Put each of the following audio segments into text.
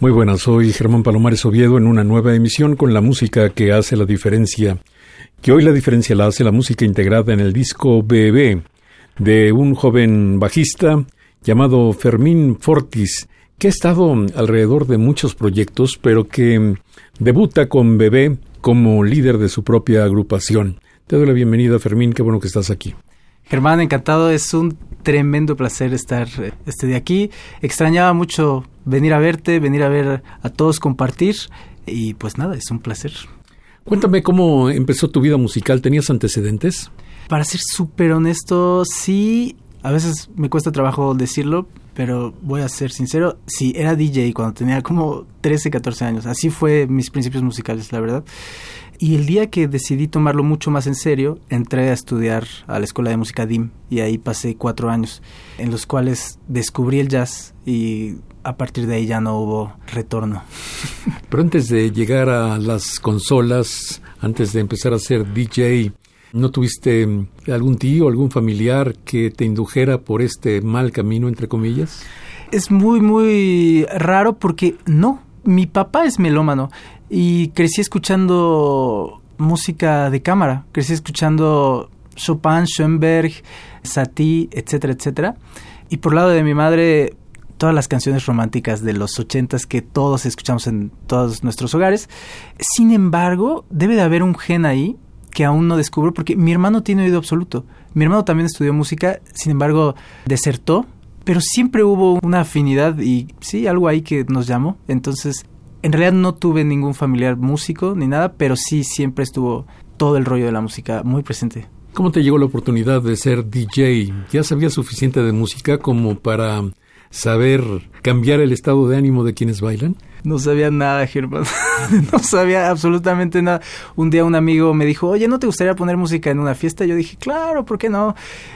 Muy buenas, soy Germán Palomares Oviedo en una nueva emisión con la música que hace la diferencia. Que hoy la diferencia la hace la música integrada en el disco BB de un joven bajista llamado Fermín Fortis, que ha estado alrededor de muchos proyectos, pero que debuta con BB como líder de su propia agrupación. Te doy la bienvenida, Fermín, qué bueno que estás aquí. Germán, encantado, es un tremendo placer estar este de aquí. Extrañaba mucho venir a verte, venir a ver a todos compartir y pues nada, es un placer. Cuéntame cómo empezó tu vida musical, ¿tenías antecedentes? Para ser súper honesto, sí, a veces me cuesta trabajo decirlo, pero voy a ser sincero, sí, era DJ cuando tenía como 13, 14 años, así fue mis principios musicales, la verdad. Y el día que decidí tomarlo mucho más en serio, entré a estudiar a la Escuela de Música DIM y ahí pasé cuatro años, en los cuales descubrí el jazz y a partir de ahí ya no hubo retorno. Pero antes de llegar a las consolas, antes de empezar a ser DJ, ¿no tuviste algún tío, algún familiar que te indujera por este mal camino, entre comillas? Es muy, muy raro porque no, mi papá es melómano y crecí escuchando música de cámara, crecí escuchando Chopin, Schoenberg, Satie, etcétera, etcétera. Y por lado de mi madre, todas las canciones románticas de los ochentas que todos escuchamos en todos nuestros hogares. Sin embargo, debe de haber un gen ahí que aún no descubro porque mi hermano tiene oído absoluto. Mi hermano también estudió música, sin embargo, desertó, pero siempre hubo una afinidad y sí, algo ahí que nos llamó. Entonces, en realidad no tuve ningún familiar músico ni nada, pero sí siempre estuvo todo el rollo de la música muy presente. ¿Cómo te llegó la oportunidad de ser DJ? ¿Ya sabías suficiente de música como para saber cambiar el estado de ánimo de quienes bailan? No sabía nada, Germán. no sabía absolutamente nada. Un día un amigo me dijo, oye, ¿no te gustaría poner música en una fiesta? Yo dije, claro, ¿por qué no?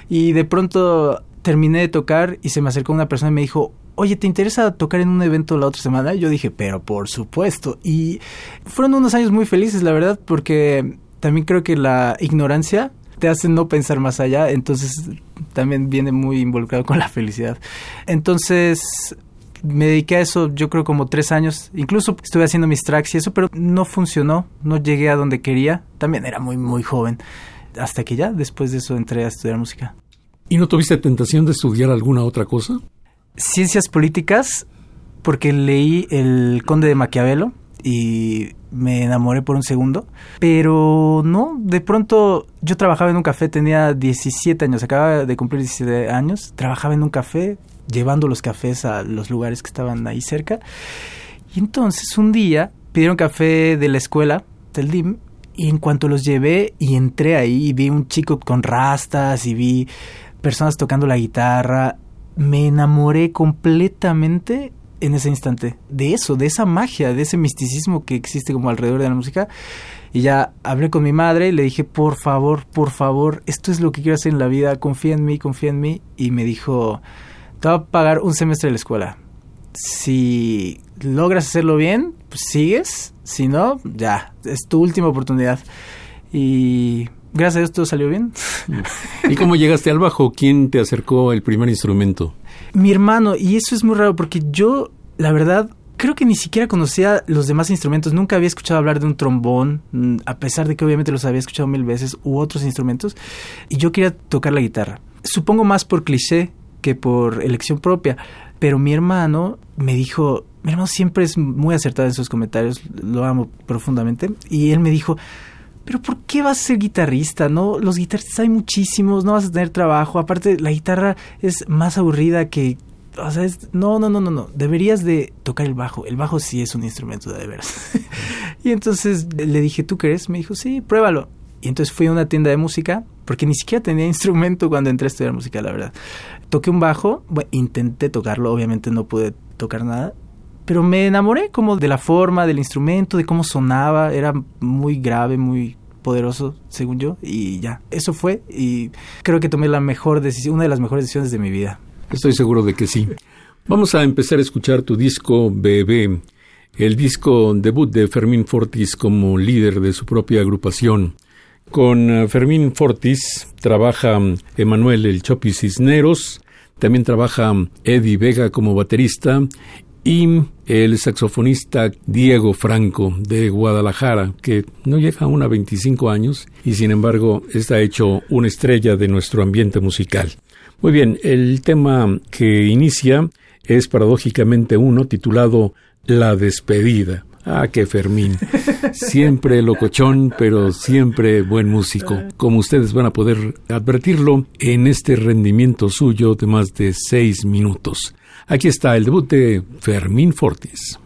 Y de pronto terminé de tocar y se me acercó una persona y me dijo, oye, ¿te interesa tocar en un evento la otra semana? Y yo dije, pero por supuesto. Y fueron unos años muy felices, la verdad, porque también creo que la ignorancia te hace no pensar más allá, entonces también viene muy involucrado con la felicidad. Entonces me dediqué a eso yo creo como tres años, incluso estuve haciendo mis tracks y eso, pero no funcionó, no llegué a donde quería, también era muy muy joven, hasta que ya después de eso entré a estudiar música. ¿Y no tuviste tentación de estudiar alguna otra cosa? Ciencias políticas, porque leí El Conde de Maquiavelo y me enamoré por un segundo. Pero no, de pronto yo trabajaba en un café, tenía 17 años, acababa de cumplir 17 años, trabajaba en un café, llevando los cafés a los lugares que estaban ahí cerca. Y entonces un día pidieron café de la escuela, del DIM, y en cuanto los llevé y entré ahí y vi un chico con rastas y vi personas tocando la guitarra, me enamoré completamente en ese instante de eso, de esa magia, de ese misticismo que existe como alrededor de la música. Y ya hablé con mi madre y le dije, por favor, por favor, esto es lo que quiero hacer en la vida, confía en mí, confía en mí. Y me dijo, te voy a pagar un semestre de la escuela. Si logras hacerlo bien, pues sigues. Si no, ya, es tu última oportunidad. Y gracias a Dios todo salió bien. ¿Y cómo llegaste al bajo? ¿Quién te acercó el primer instrumento? Mi hermano, y eso es muy raro porque yo, la verdad, creo que ni siquiera conocía los demás instrumentos. Nunca había escuchado hablar de un trombón, mm, a pesar de que obviamente los había escuchado mil veces, u otros instrumentos. Y yo quería tocar la guitarra. Supongo más por cliché que por elección propia. Pero mi hermano me dijo, mi hermano siempre es muy acertado en sus comentarios, lo amo profundamente. Y él me dijo, pero ¿por qué vas a ser guitarrista? No, los guitarristas hay muchísimos, no vas a tener trabajo. Aparte, la guitarra es más aburrida que o sea, no, no, no, no, no. Deberías de tocar el bajo. El bajo sí es un instrumento de veras. y entonces le dije, ¿tú crees? Me dijo, sí, pruébalo. Y entonces fui a una tienda de música, porque ni siquiera tenía instrumento cuando entré a estudiar música, la verdad. Toqué un bajo, intenté tocarlo, obviamente no pude tocar nada, pero me enamoré como de la forma, del instrumento, de cómo sonaba, era muy grave, muy poderoso, según yo, y ya, eso fue, y creo que tomé la mejor decisión, una de las mejores decisiones de mi vida. Estoy seguro de que sí. Vamos a empezar a escuchar tu disco Bebé, el disco debut de Fermín Fortis como líder de su propia agrupación. Con eh, Fermín Fortis trabaja Emanuel El Chopi Cisneros, también trabaja Eddie Vega como baterista y el saxofonista Diego Franco de Guadalajara, que no llega aún a 25 años y sin embargo está hecho una estrella de nuestro ambiente musical. Muy bien, el tema que inicia es paradójicamente uno titulado La despedida. Ah, qué Fermín. Siempre locochón, pero siempre buen músico. Como ustedes van a poder advertirlo en este rendimiento suyo de más de seis minutos. Aquí está el debut de Fermín Fortis.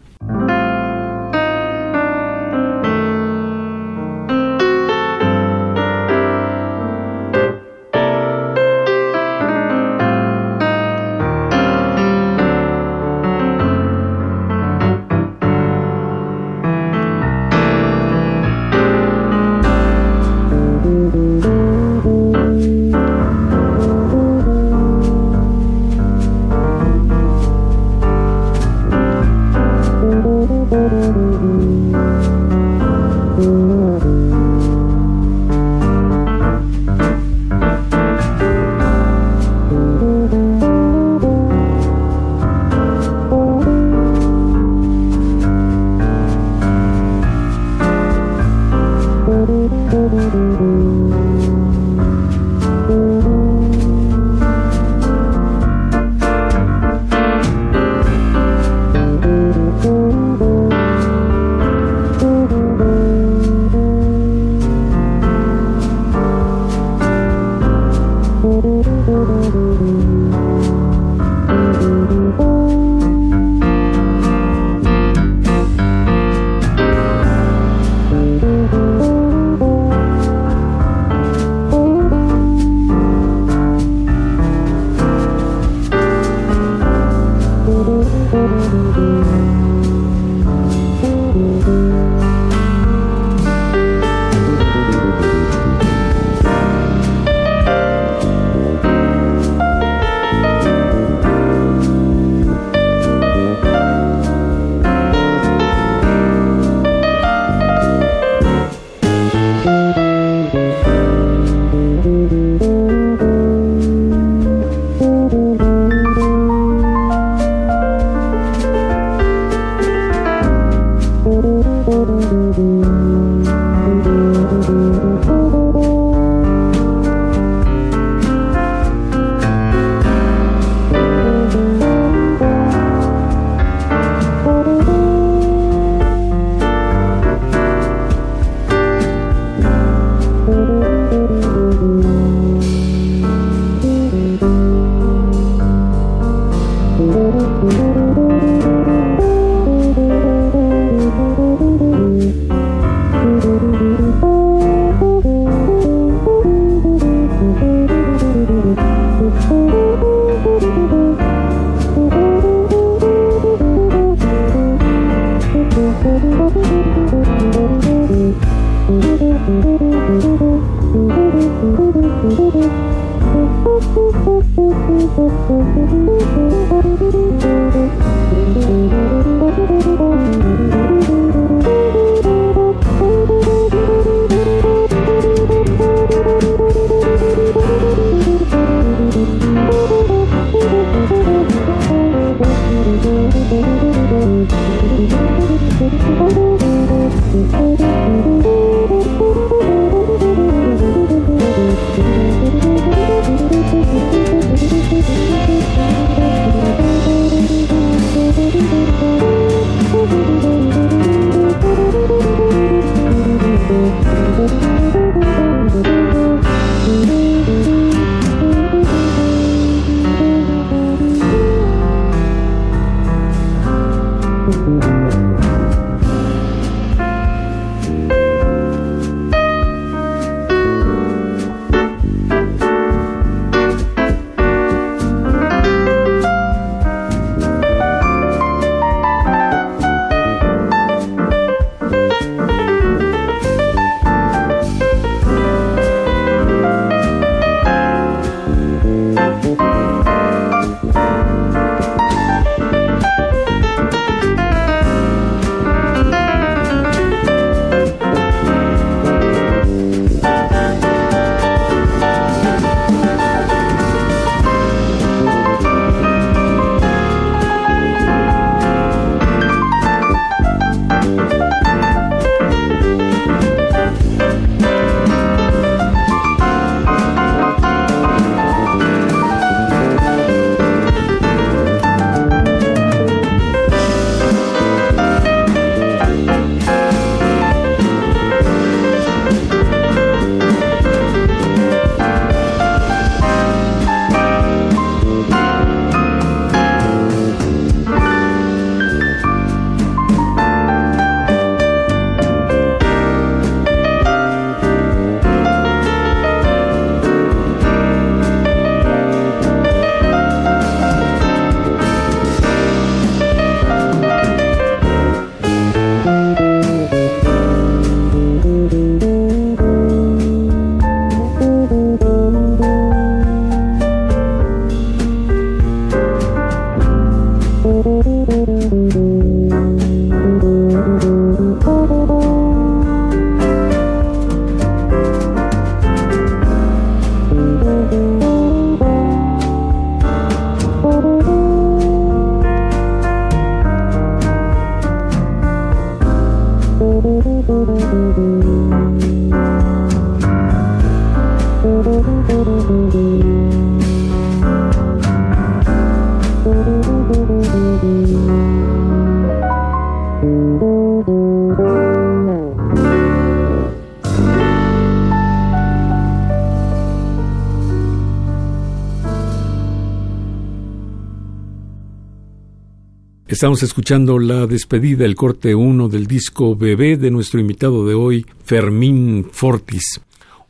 Estamos escuchando la despedida, el corte 1 del disco Bebé de nuestro invitado de hoy, Fermín Fortis.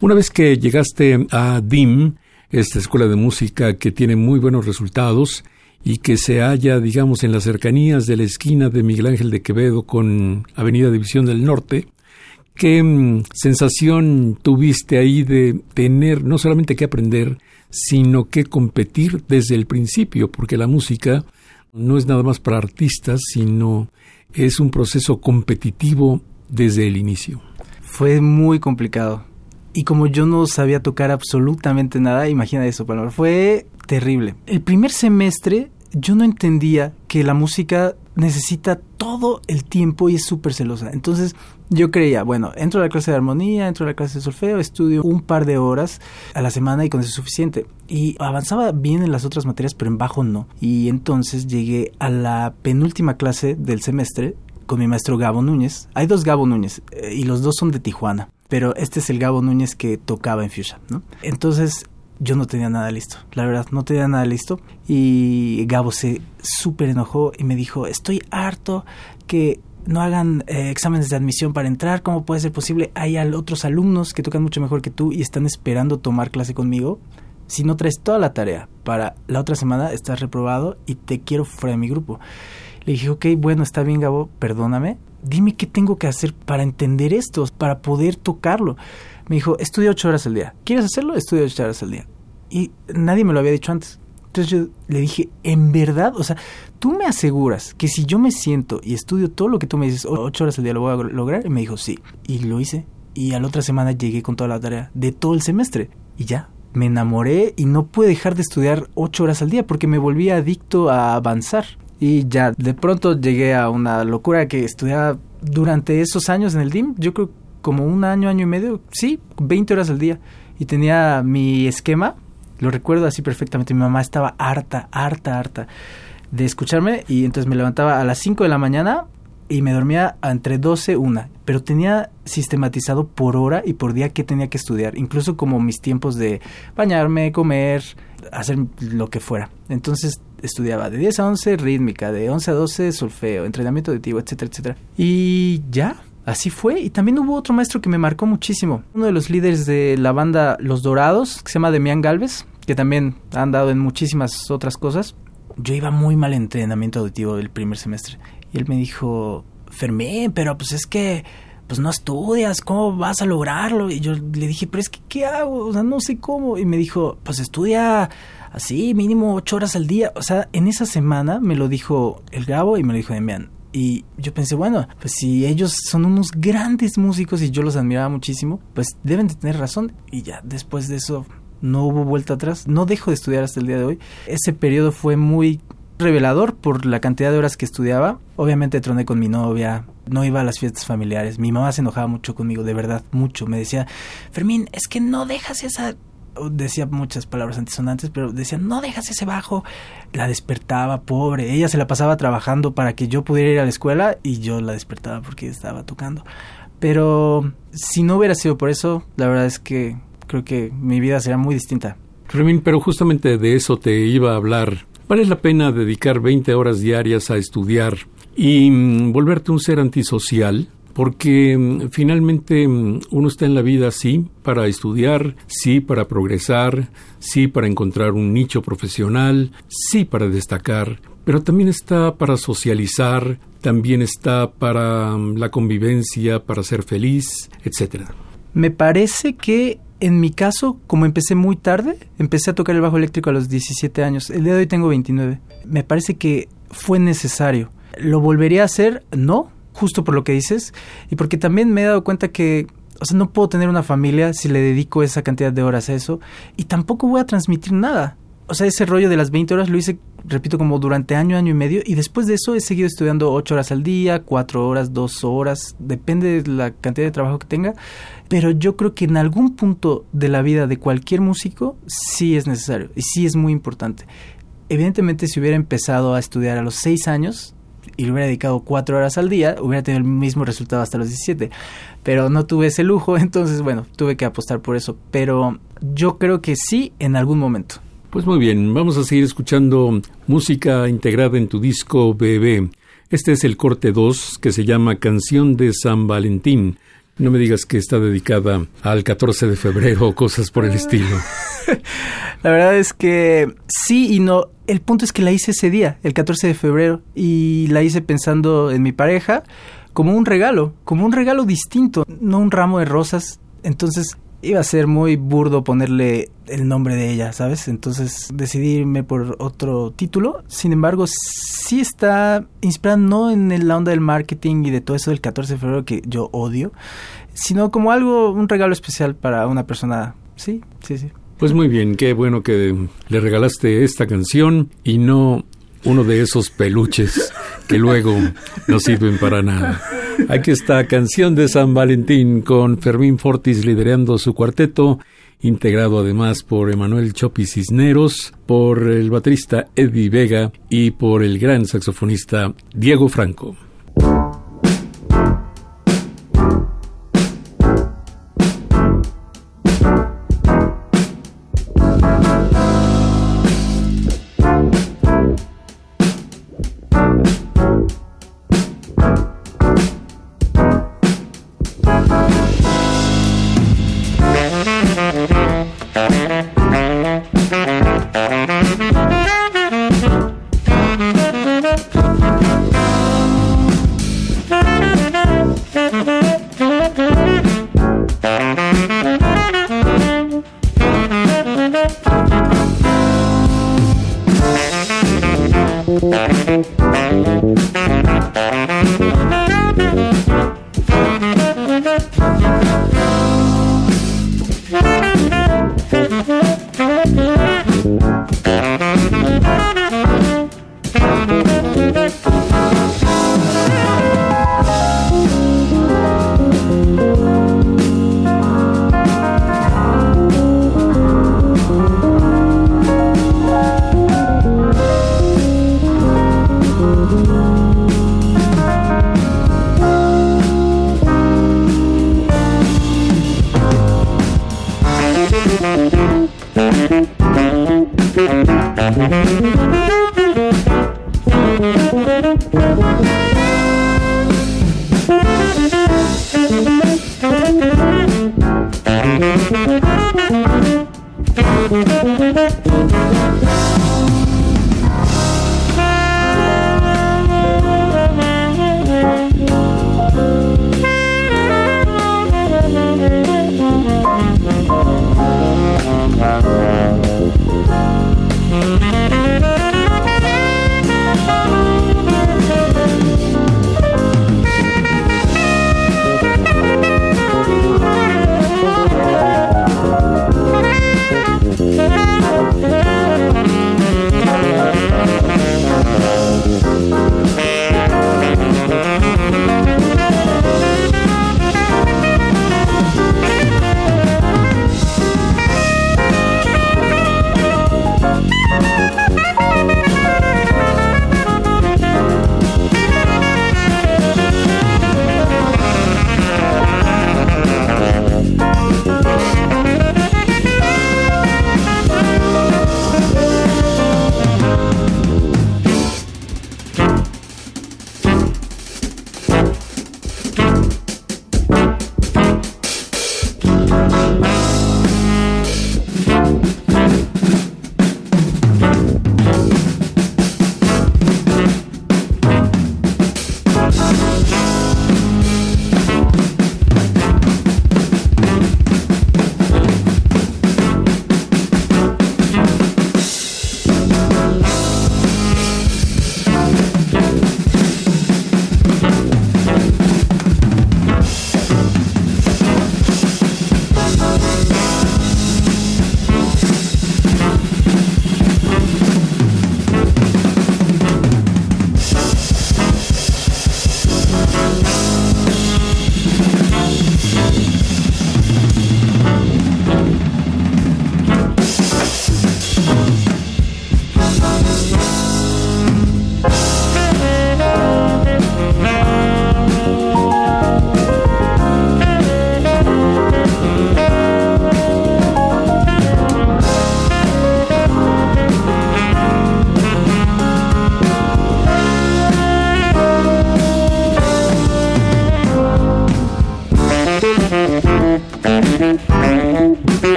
Una vez que llegaste a DIM, esta escuela de música que tiene muy buenos resultados y que se halla, digamos, en las cercanías de la esquina de Miguel Ángel de Quevedo con Avenida División del Norte, ¿qué mm, sensación tuviste ahí de tener no solamente que aprender, sino que competir desde el principio? Porque la música no es nada más para artistas, sino es un proceso competitivo desde el inicio. Fue muy complicado. Y como yo no sabía tocar absolutamente nada, imagina eso, Paloma, fue terrible. El primer semestre yo no entendía que la música necesita todo el tiempo y es súper celosa. Entonces yo creía, bueno, entro a la clase de armonía, entro a la clase de solfeo, estudio un par de horas a la semana y con eso es suficiente. Y avanzaba bien en las otras materias, pero en bajo no. Y entonces llegué a la penúltima clase del semestre con mi maestro Gabo Núñez. Hay dos Gabo Núñez eh, y los dos son de Tijuana, pero este es el Gabo Núñez que tocaba en Fuchsia, ¿no? Entonces yo no tenía nada listo, la verdad, no tenía nada listo. Y Gabo se súper enojó y me dijo, estoy harto que no hagan eh, exámenes de admisión para entrar, ¿cómo puede ser posible? Hay otros alumnos que tocan mucho mejor que tú y están esperando tomar clase conmigo. Si no traes toda la tarea para la otra semana, estás reprobado y te quiero fuera de mi grupo. Le dije, ok, bueno, está bien, Gabo, perdóname. Dime qué tengo que hacer para entender esto, para poder tocarlo. Me dijo, estudia ocho horas al día. ¿Quieres hacerlo? Estudia ocho horas al día. Y nadie me lo había dicho antes. Entonces yo le dije, ¿en verdad? O sea, tú me aseguras que si yo me siento y estudio todo lo que tú me dices, ocho horas al día lo voy a lograr. Y me dijo, sí. Y lo hice. Y a la otra semana llegué con toda la tarea de todo el semestre. Y ya, me enamoré y no pude dejar de estudiar ocho horas al día porque me volví adicto a avanzar. Y ya, de pronto llegué a una locura que estudiaba durante esos años en el DIM. Yo creo como un año, año y medio, sí, 20 horas al día. Y tenía mi esquema, lo recuerdo así perfectamente. Mi mamá estaba harta, harta, harta de escucharme y entonces me levantaba a las 5 de la mañana y me dormía entre 12 una, pero tenía sistematizado por hora y por día que tenía que estudiar, incluso como mis tiempos de bañarme, comer, hacer lo que fuera. Entonces estudiaba de 10 a 11 rítmica, de 11 a 12 solfeo, entrenamiento auditivo, etcétera, etcétera. Y ya, así fue. Y también hubo otro maestro que me marcó muchísimo. Uno de los líderes de la banda Los Dorados, que se llama Demián Galvez, que también ha andado en muchísimas otras cosas. Yo iba muy mal en entrenamiento auditivo el primer semestre. Y él me dijo, Fermín, pero pues es que pues no estudias, ¿cómo vas a lograrlo? Y yo le dije, pero es que, ¿qué hago? O sea, no sé cómo. Y me dijo, pues estudia así, mínimo ocho horas al día. O sea, en esa semana me lo dijo el Gabo y me lo dijo Demian. Y yo pensé, bueno, pues si ellos son unos grandes músicos y yo los admiraba muchísimo, pues deben de tener razón. Y ya después de eso no hubo vuelta atrás. No dejo de estudiar hasta el día de hoy. Ese periodo fue muy revelador por la cantidad de horas que estudiaba. Obviamente troné con mi novia, no iba a las fiestas familiares. Mi mamá se enojaba mucho conmigo, de verdad, mucho. Me decía, Fermín, es que no dejas esa... Decía muchas palabras antisonantes, pero decía, no dejas ese bajo. La despertaba, pobre. Ella se la pasaba trabajando para que yo pudiera ir a la escuela y yo la despertaba porque estaba tocando. Pero si no hubiera sido por eso, la verdad es que creo que mi vida sería muy distinta. Fermín, pero justamente de eso te iba a hablar. ¿Vale la pena dedicar 20 horas diarias a estudiar y mm, volverte un ser antisocial? Porque mm, finalmente mm, uno está en la vida sí para estudiar, sí para progresar, sí para encontrar un nicho profesional, sí para destacar, pero también está para socializar, también está para la convivencia, para ser feliz, etcétera. Me parece que en mi caso, como empecé muy tarde, empecé a tocar el bajo eléctrico a los 17 años. El día de hoy tengo 29. Me parece que fue necesario. ¿Lo volvería a hacer? No, justo por lo que dices. Y porque también me he dado cuenta que, o sea, no puedo tener una familia si le dedico esa cantidad de horas a eso. Y tampoco voy a transmitir nada. O sea, ese rollo de las 20 horas lo hice, repito, como durante año, año y medio. Y después de eso he seguido estudiando 8 horas al día, 4 horas, 2 horas. Depende de la cantidad de trabajo que tenga pero yo creo que en algún punto de la vida de cualquier músico sí es necesario y sí es muy importante. Evidentemente, si hubiera empezado a estudiar a los seis años y le hubiera dedicado cuatro horas al día, hubiera tenido el mismo resultado hasta los 17. Pero no tuve ese lujo, entonces, bueno, tuve que apostar por eso. Pero yo creo que sí en algún momento. Pues muy bien, vamos a seguir escuchando música integrada en tu disco Bebé. Este es el corte 2 que se llama Canción de San Valentín. No me digas que está dedicada al 14 de febrero o cosas por el estilo. la verdad es que sí y no. El punto es que la hice ese día, el 14 de febrero, y la hice pensando en mi pareja como un regalo, como un regalo distinto, no un ramo de rosas. Entonces iba a ser muy burdo ponerle el nombre de ella, ¿sabes? Entonces decidí irme por otro título. Sin embargo, sí está inspirado no en la onda del marketing y de todo eso del 14 de febrero que yo odio, sino como algo, un regalo especial para una persona. Sí, sí, sí. Pues muy bien, qué bueno que le regalaste esta canción y no uno de esos peluches que luego no sirven para nada. Aquí está Canción de San Valentín con Fermín Fortis liderando su cuarteto, integrado además por Emanuel Chopi Cisneros, por el baterista Eddie Vega y por el gran saxofonista Diego Franco.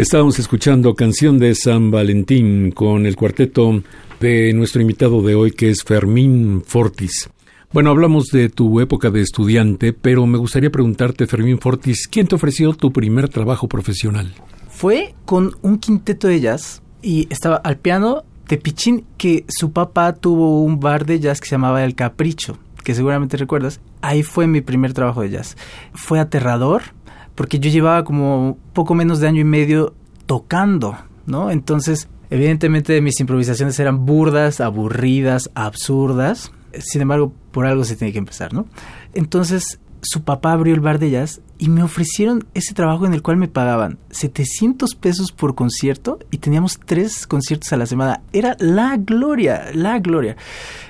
Estábamos escuchando Canción de San Valentín con el cuarteto de nuestro invitado de hoy que es Fermín Fortis. Bueno, hablamos de tu época de estudiante, pero me gustaría preguntarte, Fermín Fortis, ¿quién te ofreció tu primer trabajo profesional? Fue con un quinteto de jazz y estaba al piano de Pichín, que su papá tuvo un bar de jazz que se llamaba El Capricho, que seguramente recuerdas. Ahí fue mi primer trabajo de jazz. Fue aterrador, porque yo llevaba como poco menos de año y medio tocando, ¿no? Entonces, evidentemente mis improvisaciones eran burdas, aburridas, absurdas. Sin embargo, por algo se tiene que empezar, ¿no? Entonces, su papá abrió el bar de jazz y me ofrecieron ese trabajo en el cual me pagaban 700 pesos por concierto y teníamos tres conciertos a la semana. Era la gloria, la gloria.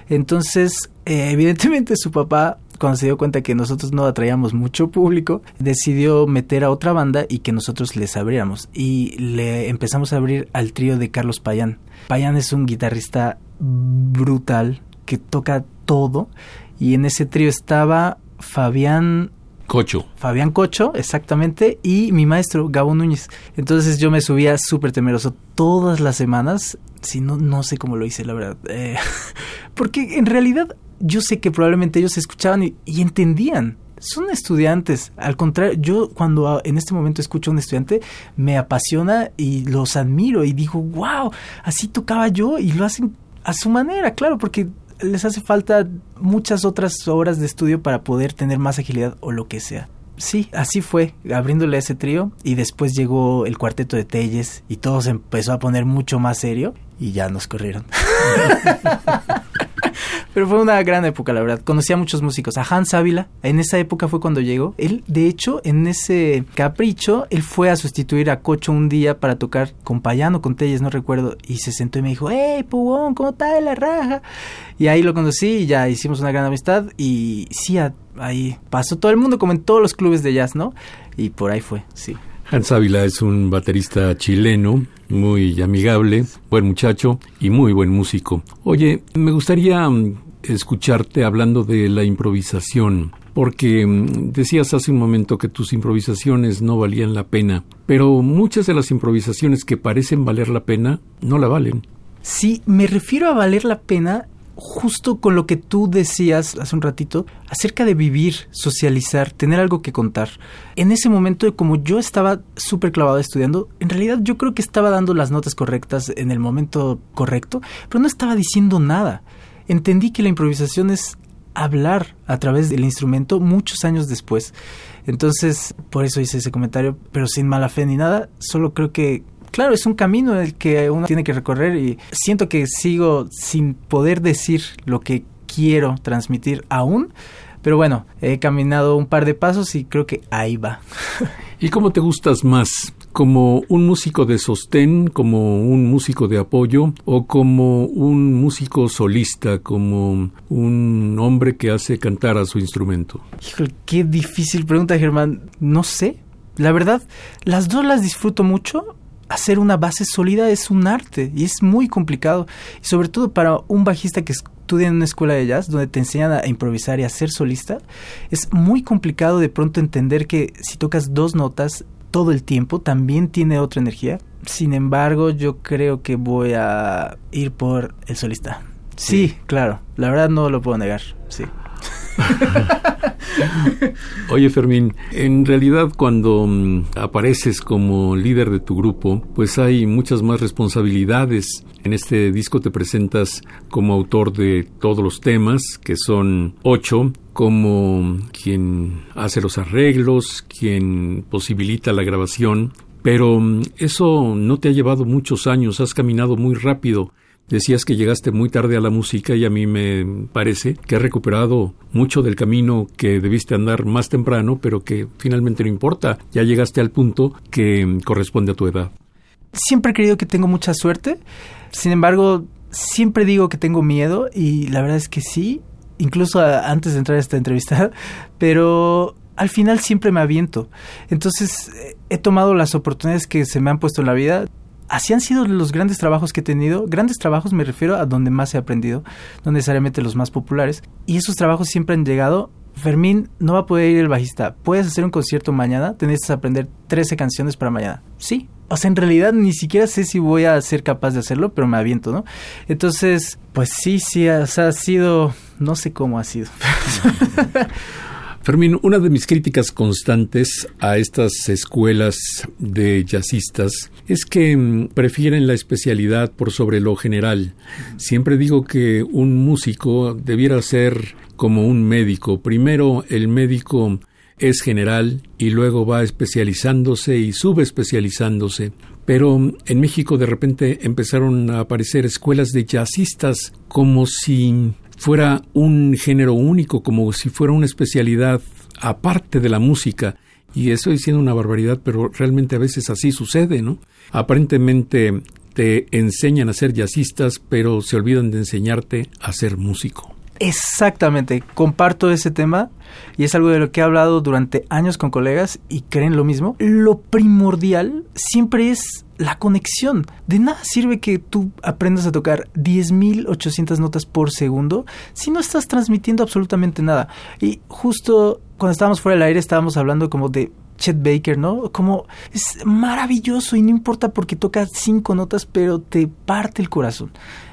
Entonces, eh, evidentemente su papá cuando se dio cuenta que nosotros no atraíamos mucho público, decidió meter a otra banda y que nosotros les abriéramos. Y le empezamos a abrir al trío de Carlos Payán. Payán es un guitarrista brutal que toca todo. Y en ese trío estaba Fabián Cocho. Fabián Cocho, exactamente, y mi maestro, Gabo Núñez. Entonces yo me subía súper temeroso todas las semanas, si no, no sé cómo lo hice, la verdad. Eh, porque en realidad yo sé que probablemente ellos escuchaban y, entendían. Son estudiantes. Al contrario, yo cuando en este momento escucho a un estudiante, me apasiona y los admiro y digo, wow, así tocaba yo y lo hacen a su manera, claro, porque les hace falta muchas otras horas de estudio para poder tener más agilidad o lo que sea. Sí, así fue, abriéndole ese trío y después llegó el cuarteto de Telles y todo se empezó a poner mucho más serio y ya nos corrieron. Pero fue una gran época, la verdad. Conocí a muchos músicos. A Hans Ávila, en esa época fue cuando llegó. Él, de hecho, en ese capricho, él fue a sustituir a Cocho un día para tocar con Payano, con Telles, no recuerdo. Y se sentó y me dijo, hey, Pugón, ¿cómo está la raja? Y ahí lo conocí y ya hicimos una gran amistad. Y sí, ahí pasó todo el mundo, como en todos los clubes de jazz, ¿no? Y por ahí fue, sí. Hans Ávila es un baterista chileno, muy amigable, buen muchacho y muy buen músico. Oye, me gustaría mm, escucharte hablando de la improvisación, porque mm, decías hace un momento que tus improvisaciones no valían la pena, pero muchas de las improvisaciones que parecen valer la pena no la valen. Sí, me refiero a valer la pena justo con lo que tú decías hace un ratito acerca de vivir, socializar, tener algo que contar. En ese momento, como yo estaba súper clavado estudiando, en realidad yo creo que estaba dando las notas correctas en el momento correcto, pero no estaba diciendo nada. Entendí que la improvisación es hablar a través del instrumento muchos años después. Entonces, por eso hice ese comentario, pero sin mala fe ni nada, solo creo que claro, es un camino el que uno tiene que recorrer y siento que sigo sin poder decir lo que quiero transmitir aún, pero bueno, he caminado un par de pasos y creo que ahí va. ¿Y cómo te gustas más? ¿Como un músico de sostén, como un músico de apoyo o como un músico solista, como un hombre que hace cantar a su instrumento? Híjole, qué difícil pregunta, Germán. No sé. La verdad, las dos las disfruto mucho hacer una base sólida es un arte y es muy complicado. Y sobre todo para un bajista que estudia en una escuela de jazz donde te enseñan a improvisar y a ser solista, es muy complicado de pronto entender que si tocas dos notas todo el tiempo también tiene otra energía. Sin embargo, yo creo que voy a ir por el solista. Sí, claro, la verdad no lo puedo negar, sí. Oye Fermín, en realidad cuando mm, apareces como líder de tu grupo, pues hay muchas más responsabilidades. En este disco te presentas como autor de todos los temas, que son ocho, como quien hace los arreglos, quien posibilita la grabación, pero mm, eso no te ha llevado muchos años, has caminado muy rápido. Decías que llegaste muy tarde a la música y a mí me parece que has recuperado mucho del camino que debiste andar más temprano, pero que finalmente no importa. Ya llegaste al punto que corresponde a tu edad. Siempre he creído que tengo mucha suerte. Sin embargo, siempre digo que tengo miedo y la verdad es que sí. incluso antes de entrar a esta entrevista, pero al final siempre me aviento. Entonces he tomado las oportunidades que se me han puesto en la vida. Así han sido los grandes trabajos que he tenido. Grandes trabajos me refiero a donde más he aprendido, no necesariamente los más populares. Y esos trabajos siempre han llegado Fermín, no va a poder ir el bajista. ¿Puedes hacer un concierto mañana? Tenés que aprender 13 canciones para mañana. Sí. O sea, en realidad ni siquiera sé si voy a ser capaz de hacerlo, pero me aviento, ¿no? Entonces, pues sí, sí, o ha sido, no sé cómo ha sido. Fermín, una de mis críticas constantes a estas escuelas de jazzistas es que mm, prefieren la especialidad por sobre lo general. Siempre digo que un músico debiera ser como un médico. Primero el médico es general y luego va especializándose y subespecializándose. Pero en México de repente empezaron a aparecer escuelas de jazzistas como si fuera un género único, como si fuera una especialidad aparte de la música. Y estoy diciendo una barbaridad, pero realmente a veces así sucede, ¿no? Aparentemente te enseñan a ser jazzistas, pero se olvidan de enseñarte a ser músico. Exactamente, comparto ese tema y es algo de lo que he hablado durante años con colegas y creen lo mismo. Lo primordial siempre es la conexión. De nada sirve que tú aprendas a tocar 10.800 notas por segundo si no estás transmitiendo absolutamente nada. Y justo cuando estábamos fuera del aire estábamos hablando como de Chet Baker, ¿no? Como es maravilloso y no importa porque toca cinco notas, pero te parte el corazón.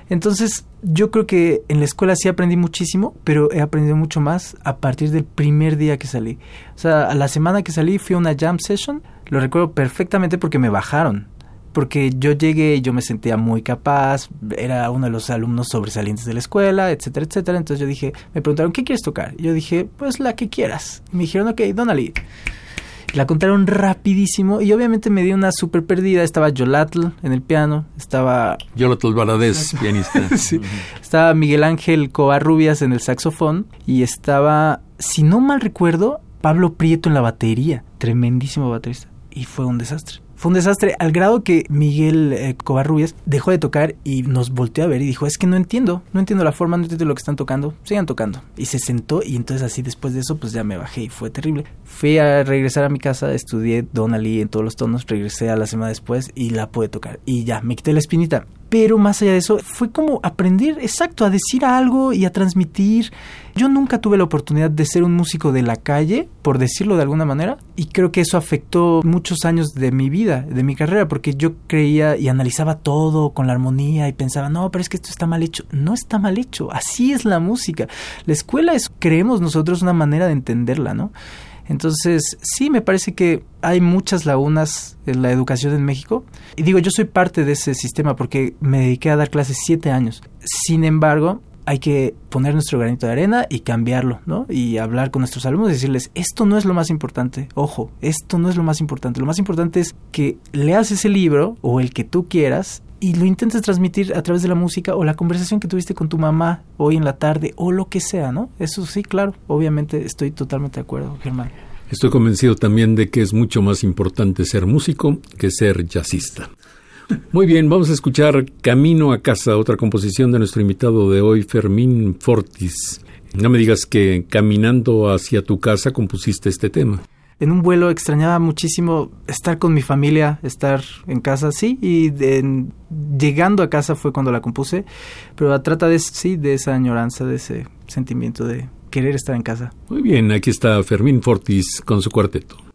Entonces, yo creo que en la escuela sí aprendí muchísimo, pero he aprendido mucho más a partir del primer día que salí. O sea, a la semana que salí fui a una jam session, lo recuerdo perfectamente porque me bajaron. Porque yo llegué y yo me sentía muy capaz, era uno de los alumnos sobresalientes de la escuela, etcétera, etcétera. Entonces yo dije, me preguntaron, ¿qué quieres tocar? Y yo dije, pues la que quieras. me dijeron, ok, Donnelly. La contaron rapidísimo y obviamente me dio una super perdida. Estaba Yolatl en el piano, estaba... Yolatl Valadez, pianista. sí. Estaba Miguel Ángel Covarrubias en el saxofón y estaba, si no mal recuerdo, Pablo Prieto en la batería. Tremendísimo baterista. Y fue un desastre. Fue un desastre al grado que Miguel eh, Covarrubias dejó de tocar y nos volteó a ver y dijo, es que no entiendo, no entiendo la forma, no entiendo lo que están tocando, sigan tocando. Y se sentó y entonces así después de eso pues ya me bajé y fue terrible. Fui a regresar a mi casa, estudié Donnelly en todos los tonos, regresé a la semana después y la pude tocar. Y ya, me quité la espinita. Pero más allá de eso, fue como aprender, exacto, a decir algo y a transmitir. Yo nunca tuve la oportunidad de ser un músico de la calle, por decirlo de alguna manera, y creo que eso afectó muchos años de mi vida, de mi carrera, porque yo creía y analizaba todo con la armonía y pensaba, no, pero es que esto está mal hecho. No está mal hecho, así es la música. La escuela es, creemos nosotros, una manera de entenderla, ¿no? Entonces, sí, me parece que hay muchas lagunas en la educación en México. Y digo, yo soy parte de ese sistema porque me dediqué a dar clases siete años. Sin embargo, hay que poner nuestro granito de arena y cambiarlo, ¿no? Y hablar con nuestros alumnos y decirles, esto no es lo más importante, ojo, esto no es lo más importante. Lo más importante es que leas ese libro o el que tú quieras y lo intentes transmitir a través de la música o la conversación que tuviste con tu mamá hoy en la tarde o lo que sea, ¿no? Eso sí, claro, obviamente estoy totalmente de acuerdo, Germán. Estoy convencido también de que es mucho más importante ser músico que ser jazzista. Muy bien, vamos a escuchar Camino a casa, otra composición de nuestro invitado de hoy, Fermín Fortis. No me digas que caminando hacia tu casa compusiste este tema en un vuelo extrañaba muchísimo estar con mi familia, estar en casa, sí, y llegando a casa fue cuando la compuse, pero trata de, sí, de esa añoranza, de ese sentimiento de querer estar en casa. Muy bien, aquí está Fermín Fortis con su cuarteto.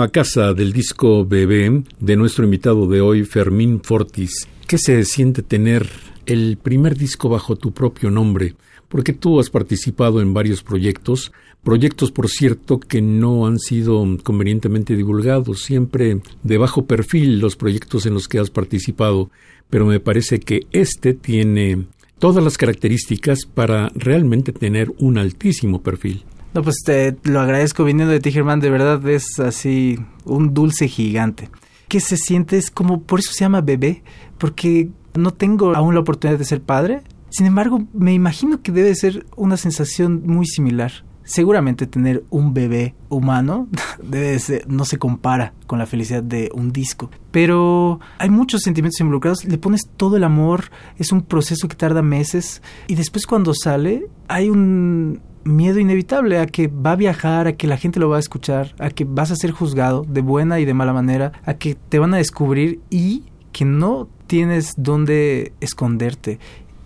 A casa del disco Bebé de nuestro invitado de hoy, Fermín Fortis. ¿Qué se siente tener el primer disco bajo tu propio nombre? Porque tú has participado en varios proyectos, proyectos por cierto que no han sido convenientemente divulgados, siempre de bajo perfil los proyectos en los que has participado, pero me parece que este tiene todas las características para realmente tener un altísimo perfil. No, pues te lo agradezco viniendo de ti, Germán. De verdad es así un dulce gigante. ¿Qué se siente? Es como, por eso se llama bebé, porque no tengo aún la oportunidad de ser padre. Sin embargo, me imagino que debe ser una sensación muy similar. Seguramente tener un bebé humano debe ser, no se compara con la felicidad de un disco. Pero hay muchos sentimientos involucrados, le pones todo el amor, es un proceso que tarda meses y después cuando sale hay un miedo inevitable a que va a viajar, a que la gente lo va a escuchar, a que vas a ser juzgado de buena y de mala manera, a que te van a descubrir y que no tienes dónde esconderte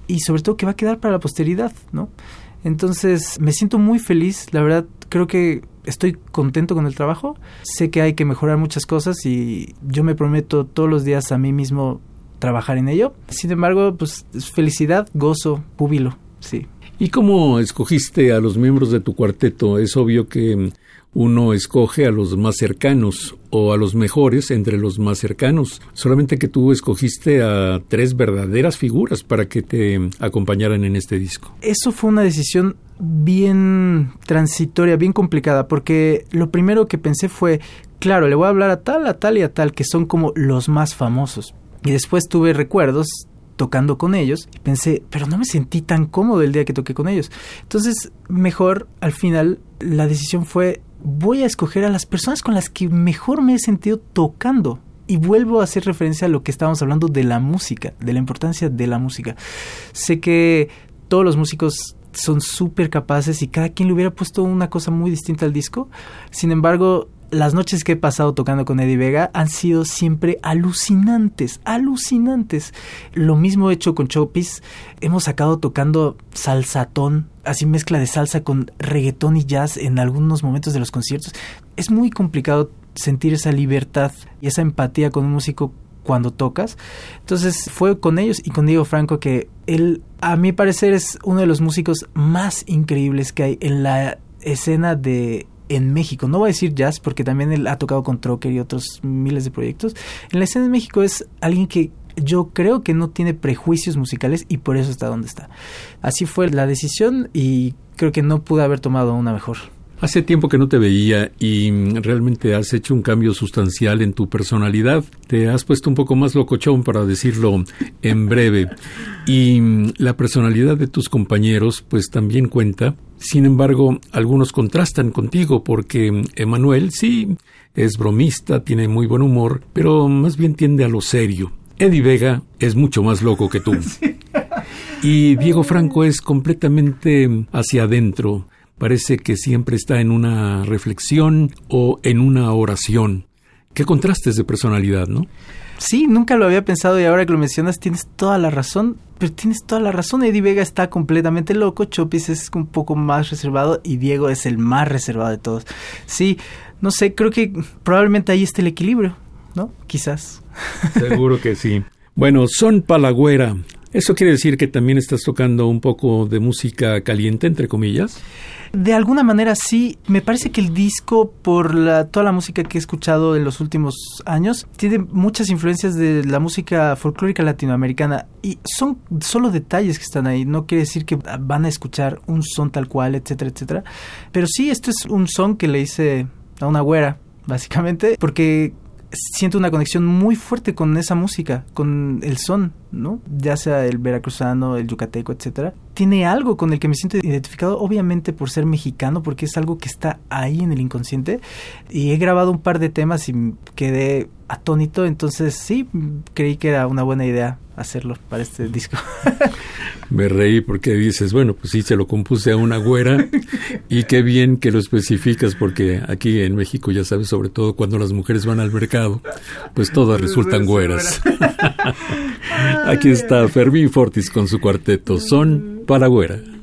y sobre todo que va a quedar para la posteridad, ¿no? Entonces me siento muy feliz, la verdad creo que estoy contento con el trabajo, sé que hay que mejorar muchas cosas y yo me prometo todos los días a mí mismo trabajar en ello. Sin embargo, pues felicidad, gozo, júbilo, sí. ¿Y cómo escogiste a los miembros de tu cuarteto? Es obvio que uno escoge a los más cercanos o a los mejores entre los más cercanos. Solamente que tú escogiste a tres verdaderas figuras para que te acompañaran en este disco. Eso fue una decisión bien transitoria, bien complicada, porque lo primero que pensé fue, claro, le voy a hablar a tal, a tal y a tal, que son como los más famosos. Y después tuve recuerdos tocando con ellos y pensé, pero no me sentí tan cómodo el día que toqué con ellos. Entonces, mejor al final la decisión fue, voy a escoger a las personas con las que mejor me he sentido tocando. Y vuelvo a hacer referencia a lo que estábamos hablando de la música, de la importancia de la música. Sé que todos los músicos son súper capaces y cada quien le hubiera puesto una cosa muy distinta al disco. Sin embargo, las noches que he pasado tocando con Eddie Vega han sido siempre alucinantes, alucinantes. Lo mismo he hecho con Chopis. Hemos sacado tocando salsatón, así mezcla de salsa con reggaetón y jazz en algunos momentos de los conciertos. Es muy complicado sentir esa libertad y esa empatía con un músico cuando tocas. Entonces fue con ellos y con Diego Franco que él, a mi parecer, es uno de los músicos más increíbles que hay en la escena de en México. No voy a decir jazz porque también él ha tocado con Trocker y otros miles de proyectos. En la escena de México es alguien que yo creo que no tiene prejuicios musicales y por eso está donde está. Así fue la decisión y creo que no pude haber tomado una mejor. Hace tiempo que no te veía y realmente has hecho un cambio sustancial en tu personalidad. Te has puesto un poco más locochón, para decirlo en breve. Y la personalidad de tus compañeros, pues también cuenta. Sin embargo, algunos contrastan contigo porque Emanuel sí es bromista, tiene muy buen humor, pero más bien tiende a lo serio. Eddie Vega es mucho más loco que tú. Y Diego Franco es completamente hacia adentro parece que siempre está en una reflexión o en una oración. Qué contrastes de personalidad, ¿no? Sí, nunca lo había pensado y ahora que lo mencionas tienes toda la razón, pero tienes toda la razón. Eddie Vega está completamente loco, Chopis es un poco más reservado y Diego es el más reservado de todos. Sí, no sé, creo que probablemente ahí está el equilibrio, ¿no? Quizás. Seguro que sí. Bueno, son Palagüera. ¿Eso quiere decir que también estás tocando un poco de música caliente, entre comillas? De alguna manera sí, me parece que el disco, por la, toda la música que he escuchado en los últimos años, tiene muchas influencias de la música folclórica latinoamericana y son solo detalles que están ahí, no quiere decir que van a escuchar un son tal cual, etcétera, etcétera. Pero sí, esto es un son que le hice a una güera, básicamente, porque siento una conexión muy fuerte con esa música, con el son, ¿no? Ya sea el veracruzano, el yucateco, etcétera. Tiene algo con el que me siento identificado, obviamente por ser mexicano, porque es algo que está ahí en el inconsciente. Y he grabado un par de temas y quedé atónito, entonces sí, creí que era una buena idea hacerlo para este disco. Me reí porque dices, bueno, pues sí, se lo compuse a una güera y qué bien que lo especificas porque aquí en México ya sabes, sobre todo cuando las mujeres van al mercado, pues todas resultan güeras. aquí está Fermín Fortis con su cuarteto, son para güera.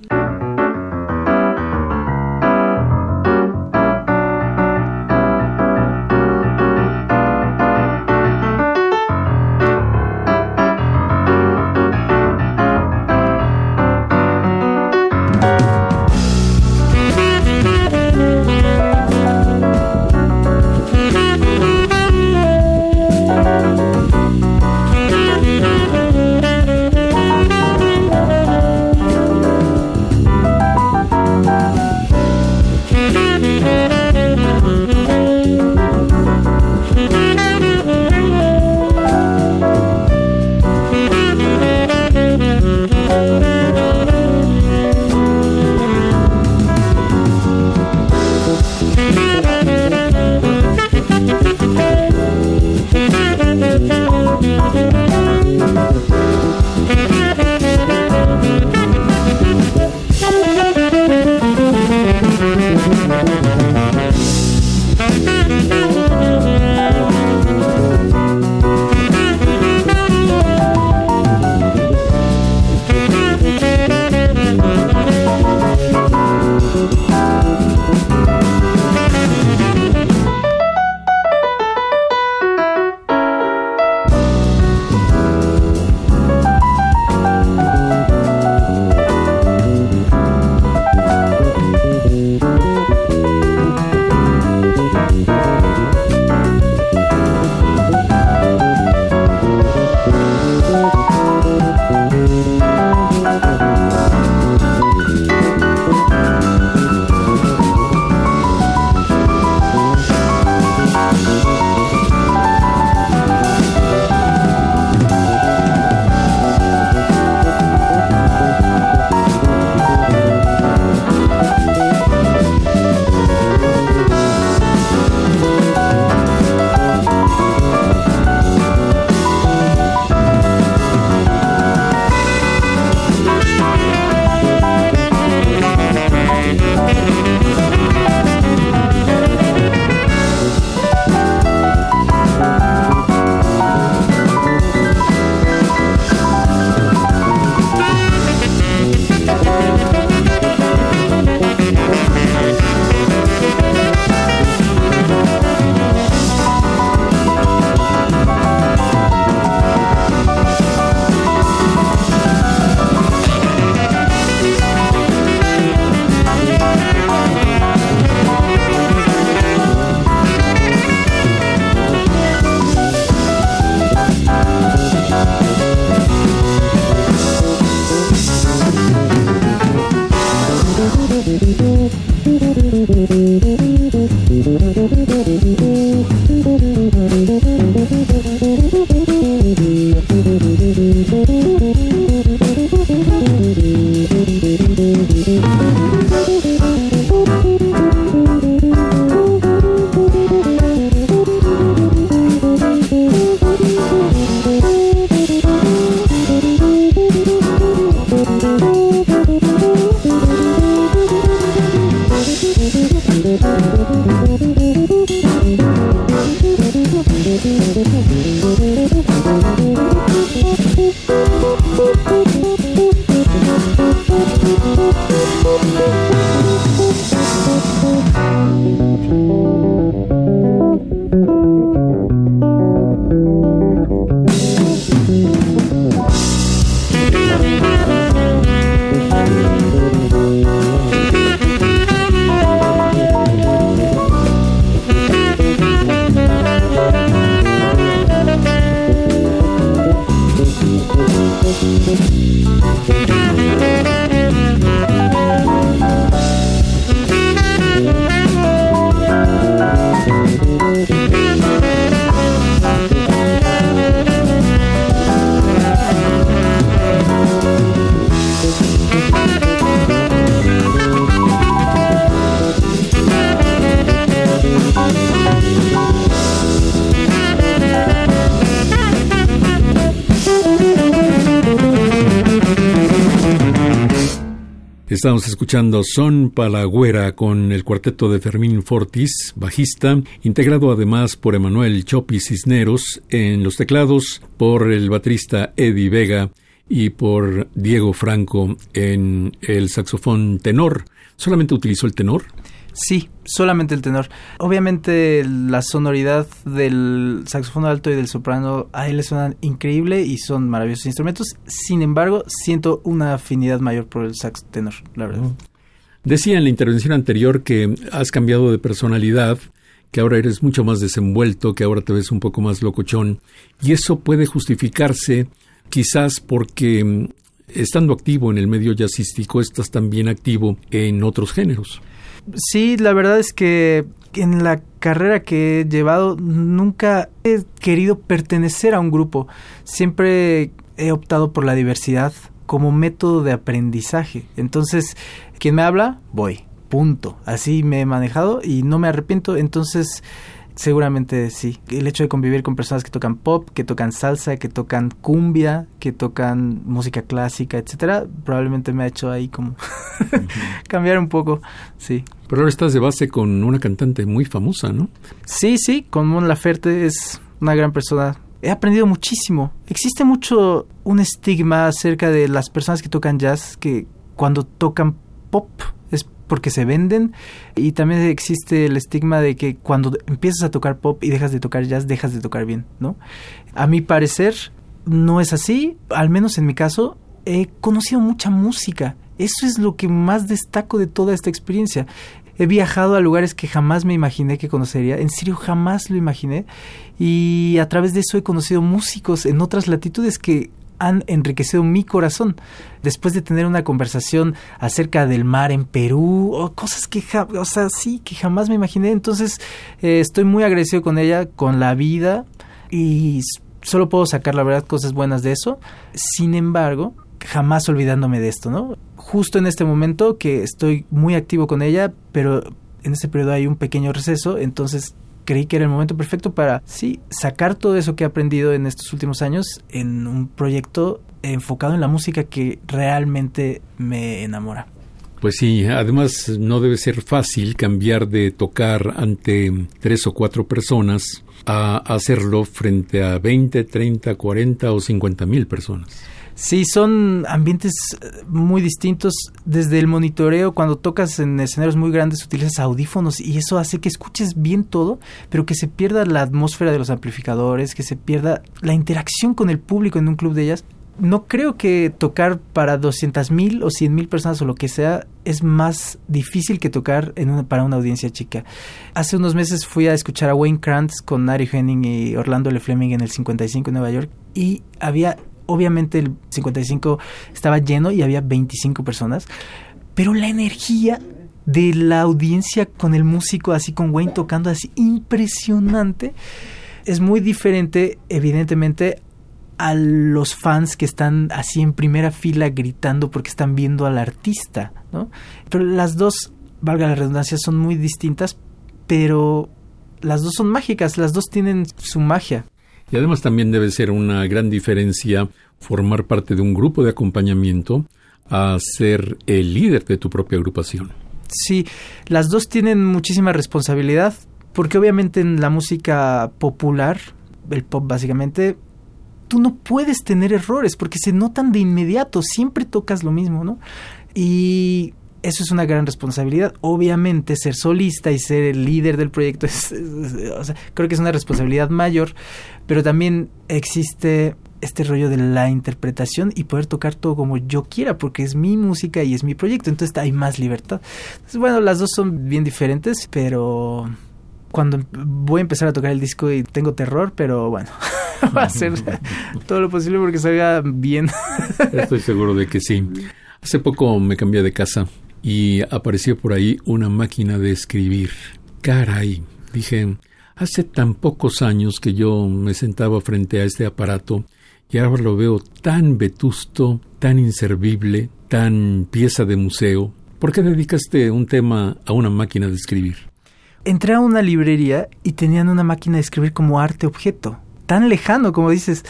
Estamos escuchando Son Palagüera con el cuarteto de Fermín Fortis, bajista, integrado además por Emanuel Chopi Cisneros en los teclados, por el baterista Eddie Vega y por Diego Franco en el saxofón tenor. ¿Solamente utilizó el tenor? Sí, solamente el tenor. Obviamente la sonoridad del saxofón alto y del soprano a él le suenan increíble y son maravillosos instrumentos. Sin embargo, siento una afinidad mayor por el sax tenor, la verdad. Decía en la intervención anterior que has cambiado de personalidad, que ahora eres mucho más desenvuelto, que ahora te ves un poco más locochón, y eso puede justificarse quizás porque mm, estando activo en el medio jazzístico estás también activo en otros géneros. Sí, la verdad es que en la carrera que he llevado nunca he querido pertenecer a un grupo. Siempre he optado por la diversidad como método de aprendizaje. Entonces, quien me habla, voy. Punto. Así me he manejado y no me arrepiento. Entonces, Seguramente sí. El hecho de convivir con personas que tocan pop, que tocan salsa, que tocan cumbia, que tocan música clásica, etcétera, probablemente me ha hecho ahí como cambiar un poco, sí. Pero ahora estás de base con una cantante muy famosa, ¿no? Sí, sí, con Mon Laferte es una gran persona. He aprendido muchísimo. Existe mucho un estigma acerca de las personas que tocan jazz que cuando tocan pop porque se venden y también existe el estigma de que cuando empiezas a tocar pop y dejas de tocar jazz, dejas de tocar bien, ¿no? A mi parecer no es así, al menos en mi caso, he conocido mucha música. Eso es lo que más destaco de toda esta experiencia. He viajado a lugares que jamás me imaginé que conocería, en serio jamás lo imaginé, y a través de eso he conocido músicos en otras latitudes que han enriquecido mi corazón. Después de tener una conversación acerca del mar en Perú, o cosas que, o sea, sí, que jamás me imaginé. Entonces, eh, estoy muy agradecido con ella, con la vida, y solo puedo sacar, la verdad, cosas buenas de eso. Sin embargo, jamás olvidándome de esto, ¿no? Justo en este momento que estoy muy activo con ella, pero en ese periodo hay un pequeño receso, entonces creí que era el momento perfecto para, sí, sacar todo eso que he aprendido en estos últimos años en un proyecto enfocado en la música que realmente me enamora. Pues sí, además no debe ser fácil cambiar de tocar ante tres o cuatro personas a hacerlo frente a 20, 30, 40 o 50 mil personas. Sí, son ambientes eh, muy distintos. Desde el monitoreo, cuando tocas en escenarios muy grandes, utilizas audífonos y eso hace que escuches bien todo, pero que se pierda la atmósfera de los amplificadores, que se pierda la interacción con el público en un club de ellas. No creo que tocar para 200 mil o 100 mil personas o lo que sea es más difícil que tocar en para una audiencia chica. Hace unos meses fui a escuchar a Wayne Krantz con Nari Henning y Orlando Le Fleming en el 55 en Nueva York y había obviamente el 55 estaba lleno y había 25 personas, pero la energía de la audiencia con el músico, así con Wayne tocando así, impresionante, es muy diferente, evidentemente, a los fans que están así en primera fila gritando porque están viendo al artista, ¿no? Pero las dos, valga la redundancia, son muy distintas, pero las dos son mágicas, las dos tienen su magia. Y además también debe ser una gran diferencia formar parte de un grupo de acompañamiento a ser el líder de tu propia agrupación. Sí, las dos tienen muchísima responsabilidad porque obviamente en la música popular, el pop básicamente, tú no puedes tener errores porque se notan de inmediato, siempre tocas lo mismo, ¿no? Y eso es una gran responsabilidad. Obviamente, ser solista y ser el líder del proyecto es, creo que es una responsabilidad mayor, pero también existe este rollo de la interpretación y poder tocar todo como yo quiera, porque es mi música y es mi proyecto, entonces hay más libertad. Entonces, bueno, las dos son bien diferentes, pero cuando voy a empezar a tocar el disco y tengo terror, pero bueno, va a hacer todo lo posible porque salga bien. Estoy seguro de que sí. Hace poco me cambié de casa y apareció por ahí una máquina de escribir. Caray, dije, hace tan pocos años que yo me sentaba frente a este aparato y ahora lo veo tan vetusto, tan inservible, tan pieza de museo. ¿Por qué dedicaste un tema a una máquina de escribir? Entré a una librería y tenían una máquina de escribir como arte objeto, tan lejano como dices.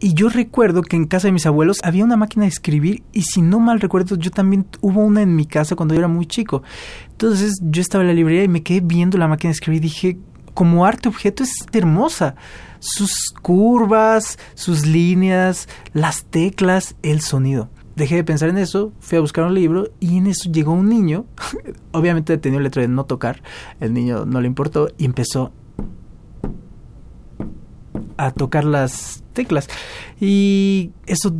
Y yo recuerdo que en casa de mis abuelos había una máquina de escribir y si no mal recuerdo yo también hubo una en mi casa cuando yo era muy chico. Entonces yo estaba en la librería y me quedé viendo la máquina de escribir y dije, como arte objeto es hermosa. Sus curvas, sus líneas, las teclas, el sonido. Dejé de pensar en eso, fui a buscar un libro y en eso llegó un niño, obviamente tenía el letra de no tocar, el niño no le importó y empezó a tocar las teclas. Y eso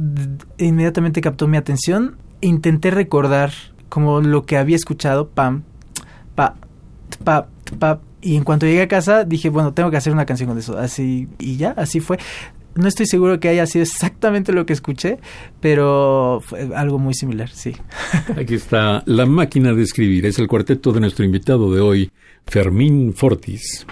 inmediatamente captó mi atención. Intenté recordar como lo que había escuchado, pam, pa, pa, pa. Y en cuanto llegué a casa dije, bueno, tengo que hacer una canción con eso. Así, y ya, así fue. No estoy seguro que haya sido exactamente lo que escuché, pero fue algo muy similar, sí. Aquí está La máquina de escribir. Es el cuarteto de nuestro invitado de hoy, Fermín Fortis.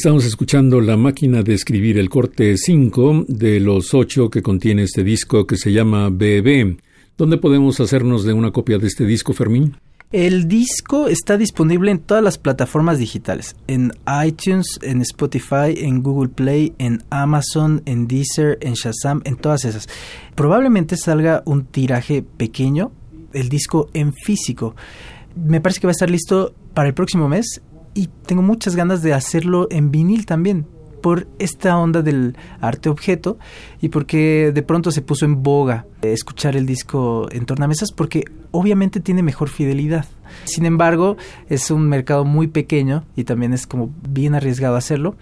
Estamos escuchando La máquina de escribir el corte 5 de los 8 que contiene este disco que se llama BB. ¿Dónde podemos hacernos de una copia de este disco, Fermín? El disco está disponible en todas las plataformas digitales, en iTunes, en Spotify, en Google Play, en Amazon, en Deezer, en Shazam, en todas esas. Probablemente salga un tiraje pequeño, el disco en físico. Me parece que va a estar listo para el próximo mes y tengo muchas ganas de hacerlo en vinil también por esta onda del arte objeto y porque de pronto se puso en boga escuchar el disco en tornamesas porque obviamente tiene mejor fidelidad. Sin embargo, es un mercado muy pequeño y también es como bien arriesgado hacerlo.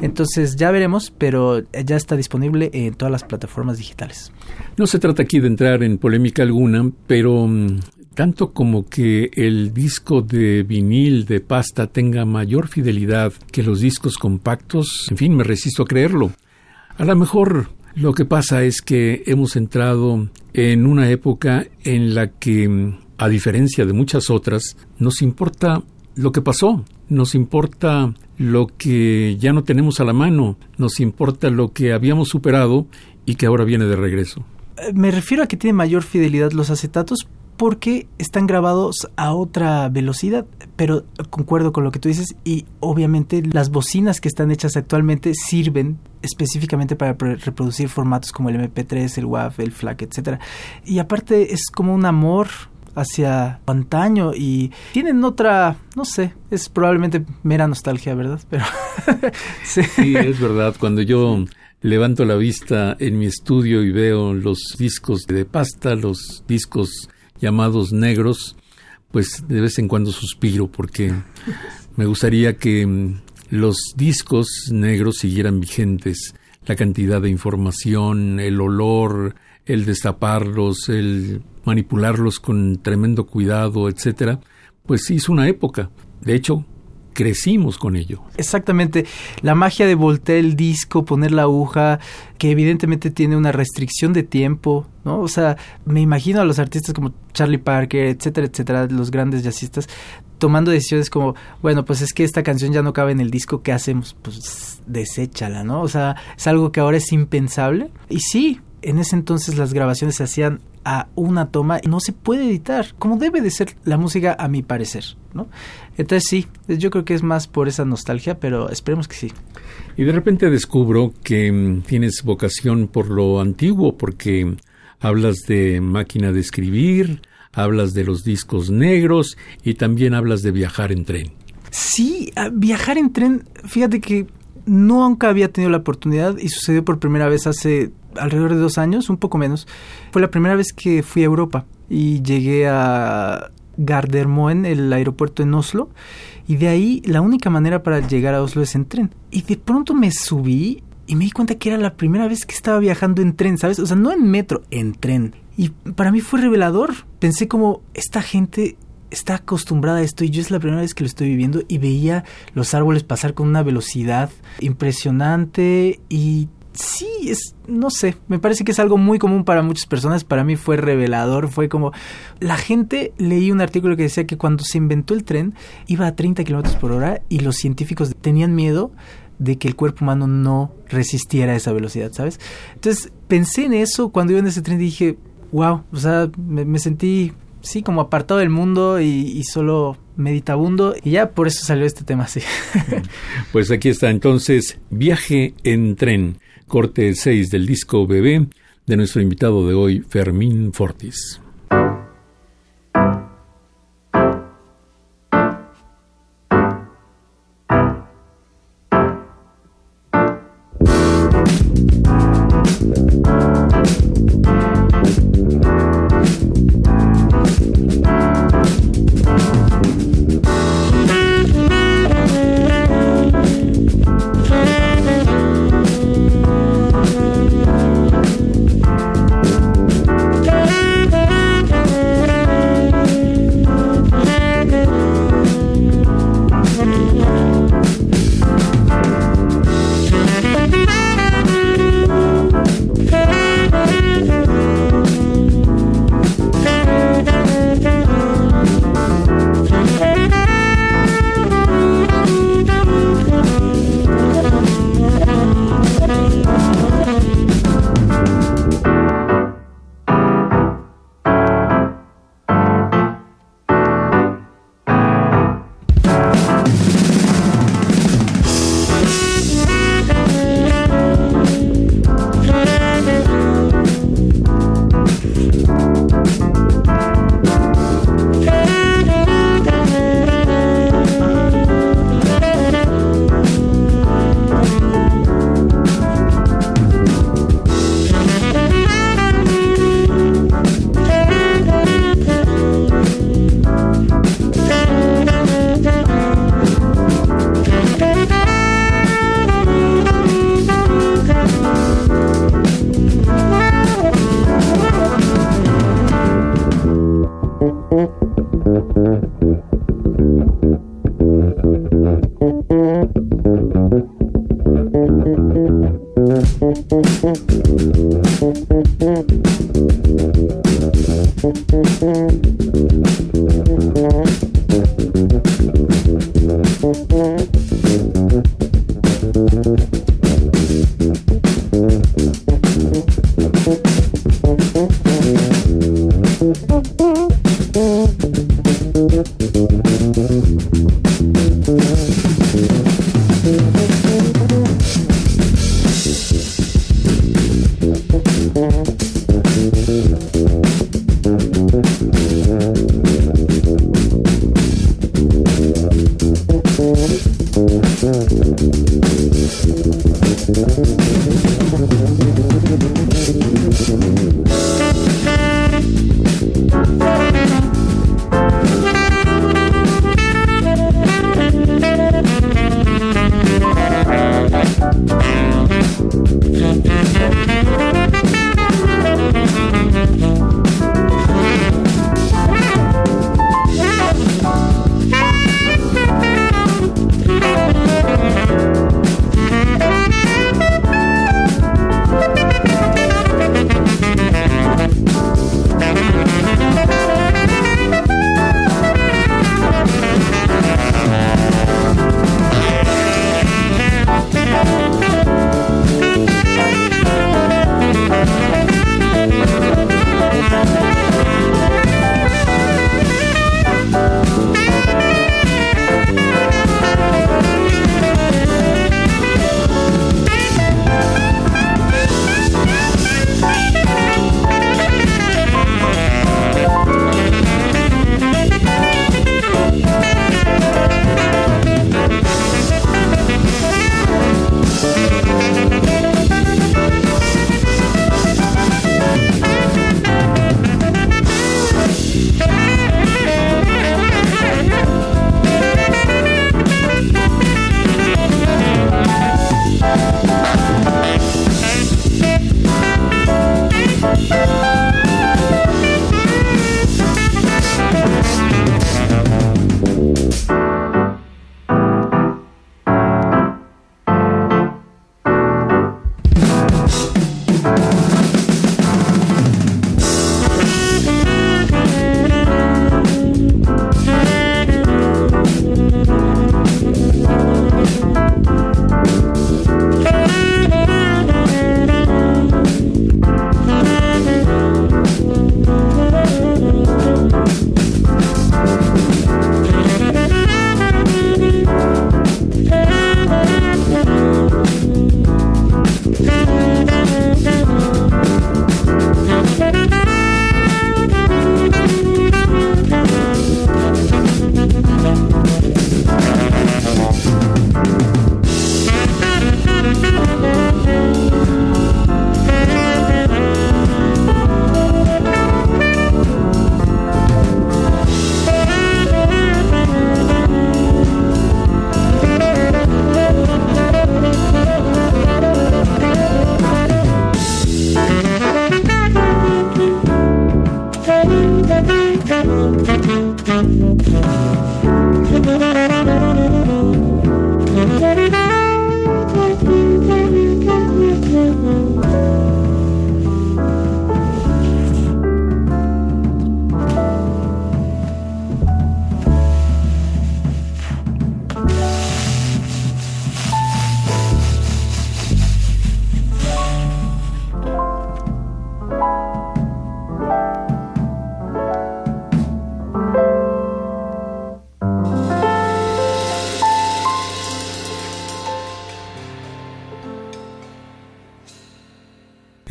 Entonces ya veremos, pero ya está disponible en todas las plataformas digitales. No se trata aquí de entrar en polémica alguna, pero mm, tanto como que el disco de vinil de pasta tenga mayor fidelidad que los discos compactos, en fin, me resisto a creerlo. A lo mejor lo que pasa es que hemos entrado en una época en la que, a diferencia de muchas otras, nos importa lo que pasó, nos importa lo que ya no tenemos a la mano, nos importa lo que habíamos superado y que ahora viene de regreso. Eh, me refiero a que tiene mayor fidelidad los acetatos porque están grabados a otra velocidad, pero concuerdo con lo que tú dices y obviamente las bocinas que están hechas actualmente sirven específicamente para reproducir formatos como el MP3, el WAV, el FLAC, etcétera. Y aparte es como un amor hacia antaño y tienen otra, no sé, es probablemente mera nostalgia, ¿verdad? Pero sí. sí, es verdad. Cuando yo levanto la vista en mi estudio y veo los discos de pasta, los discos llamados negros, pues de vez en cuando suspiro porque me gustaría que mm, los discos negros siguieran vigentes. La cantidad de información, el olor, el destaparlos, el manipularlos con tremendo cuidado, etcétera, pues hizo una época. De hecho, crecimos con ello. Exactamente. La magia de voltear el disco, poner la aguja, que evidentemente tiene una restricción de tiempo, ¿no? O sea, me imagino a los artistas como Charlie Parker, etcétera, etcétera, los grandes jazzistas, tomando decisiones como, bueno, pues es que esta canción ya no cabe en el disco, ¿qué hacemos? Pues deséchala, ¿no? O sea, es algo que ahora es impensable. Y sí, en ese entonces las grabaciones se hacían a una toma no se puede editar, como debe de ser la música a mi parecer, ¿no? Entonces sí, yo creo que es más por esa nostalgia, pero esperemos que sí. Y de repente descubro que mm, tienes vocación por lo antiguo, porque hablas de máquina de escribir, hablas de los discos negros y también hablas de viajar en tren. Sí, viajar en tren, fíjate que nunca había tenido la oportunidad y sucedió por primera vez hace alrededor de dos años, un poco menos. Fue la primera vez que fui a Europa y llegué a Gardermoen, el aeropuerto en Oslo, y de ahí la única manera para llegar a Oslo es en tren. Y de pronto me subí y me di cuenta que era la primera vez que estaba viajando en tren, ¿sabes? O sea, no en metro, en tren. Y para mí fue revelador. Pensé como, esta gente está acostumbrada a esto y yo es la primera vez que lo estoy viviendo y veía los árboles pasar con una velocidad impresionante y sí, es, no sé, me parece que es algo muy común para muchas personas, para mí fue revelador, fue como, la gente, leí un artículo que decía que cuando se inventó el tren iba a 30 kilómetros por hora y los científicos tenían miedo de que el cuerpo humano no resistiera a esa velocidad, ¿sabes? Entonces pensé en eso cuando iba en ese tren y dije, wow, o sea, me, sentí, sí, como apartado del mundo y, y solo meditabundo y ya por eso salió este tema así. Pues aquí está entonces Viaje en tren corte 6 del disco Bebé de nuestro invitado de hoy, Fermín Fortis.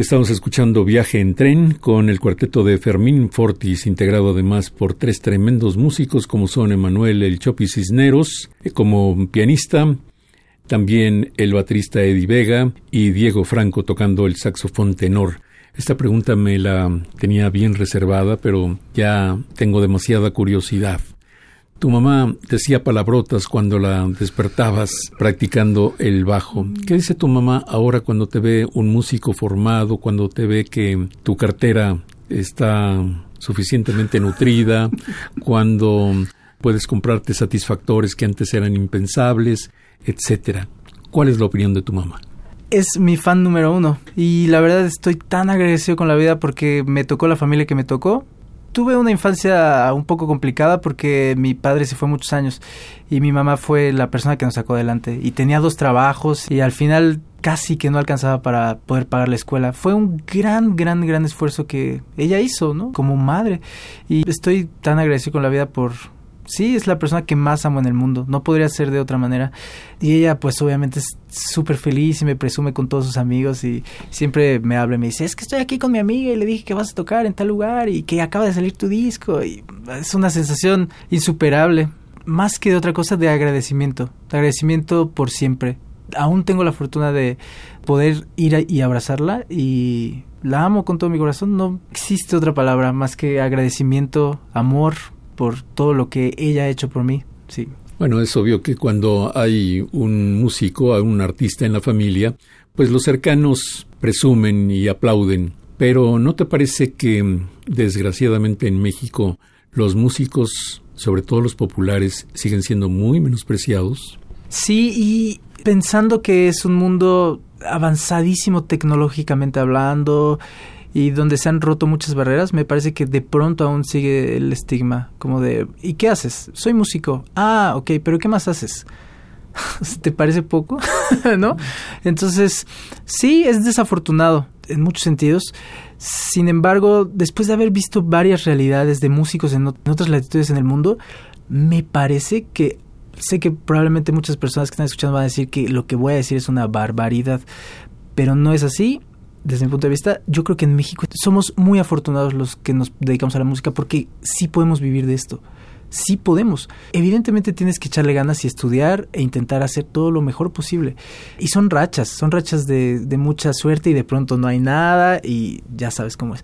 Estamos escuchando Viaje en Tren con el cuarteto de Fermín Fortis, integrado además por tres tremendos músicos como son Emanuel El Chopi Cisneros, eh, como pianista, también el baterista Eddie Vega y Diego Franco tocando el saxofón tenor. Esta pregunta me la tenía bien reservada, pero ya tengo demasiada curiosidad. Tu mamá decía palabrotas cuando la despertabas practicando el bajo. ¿Qué dice tu mamá ahora cuando te ve un músico formado, cuando te ve que tu cartera está suficientemente nutrida, cuando puedes comprarte satisfactores que antes eran impensables, etcétera? ¿Cuál es la opinión de tu mamá? es mi fan número uno y la verdad estoy tan agradecido con la vida porque me tocó la familia que me tocó tuve una infancia un poco complicada porque mi padre se fue muchos años y mi mamá fue la persona que nos sacó adelante y tenía dos trabajos y al final casi que no alcanzaba para poder pagar la escuela. Fue un gran, gran, gran esfuerzo que ella hizo, ¿no? Como madre. Y estoy tan agradecido con la vida por... Sí, es la persona que más amo en el mundo. No podría ser de otra manera. Y ella, pues obviamente es súper feliz y me presume con todos sus amigos y siempre me habla y me dice, es que estoy aquí con mi amiga y le dije que vas a tocar en tal lugar y que acaba de salir tu disco. Y es una sensación insuperable. Más que de otra cosa, de agradecimiento. agradecimiento por siempre aún tengo la fortuna de poder ir y abrazarla y la amo con todo mi corazón. No existe otra palabra más que agradecimiento, amor por todo lo que ella ha hecho por mí. Sí. Bueno, es obvio que cuando hay un músico, un artista en la familia, pues los cercanos presumen y aplauden. Pero ¿no te parece que, desgraciadamente en México, los músicos, sobre todo los populares, siguen siendo muy menospreciados? Sí, y pensando que es un mundo avanzadísimo tecnológicamente hablando y donde se han roto muchas barreras, me parece que de pronto aún sigue el estigma, como de, ¿y qué haces? Soy músico. Ah, ok, pero ¿qué más haces? ¿Te parece poco? ¿No? Entonces, sí, es desafortunado en muchos sentidos. Sin embargo, después de haber visto varias realidades de músicos en, en otras latitudes en el mundo, me parece que sé que probablemente muchas personas que están escuchando van a decir que lo que voy a decir es una barbaridad, pero no es así. Desde mi punto de vista, yo creo que en México somos muy afortunados los que nos dedicamos a la música porque sí podemos vivir de esto. Sí podemos. Evidentemente tienes que echarle ganas y estudiar e intentar hacer todo lo mejor posible. Y son rachas, son rachas de, mucha suerte y de pronto no hay nada y ya sabes cómo es.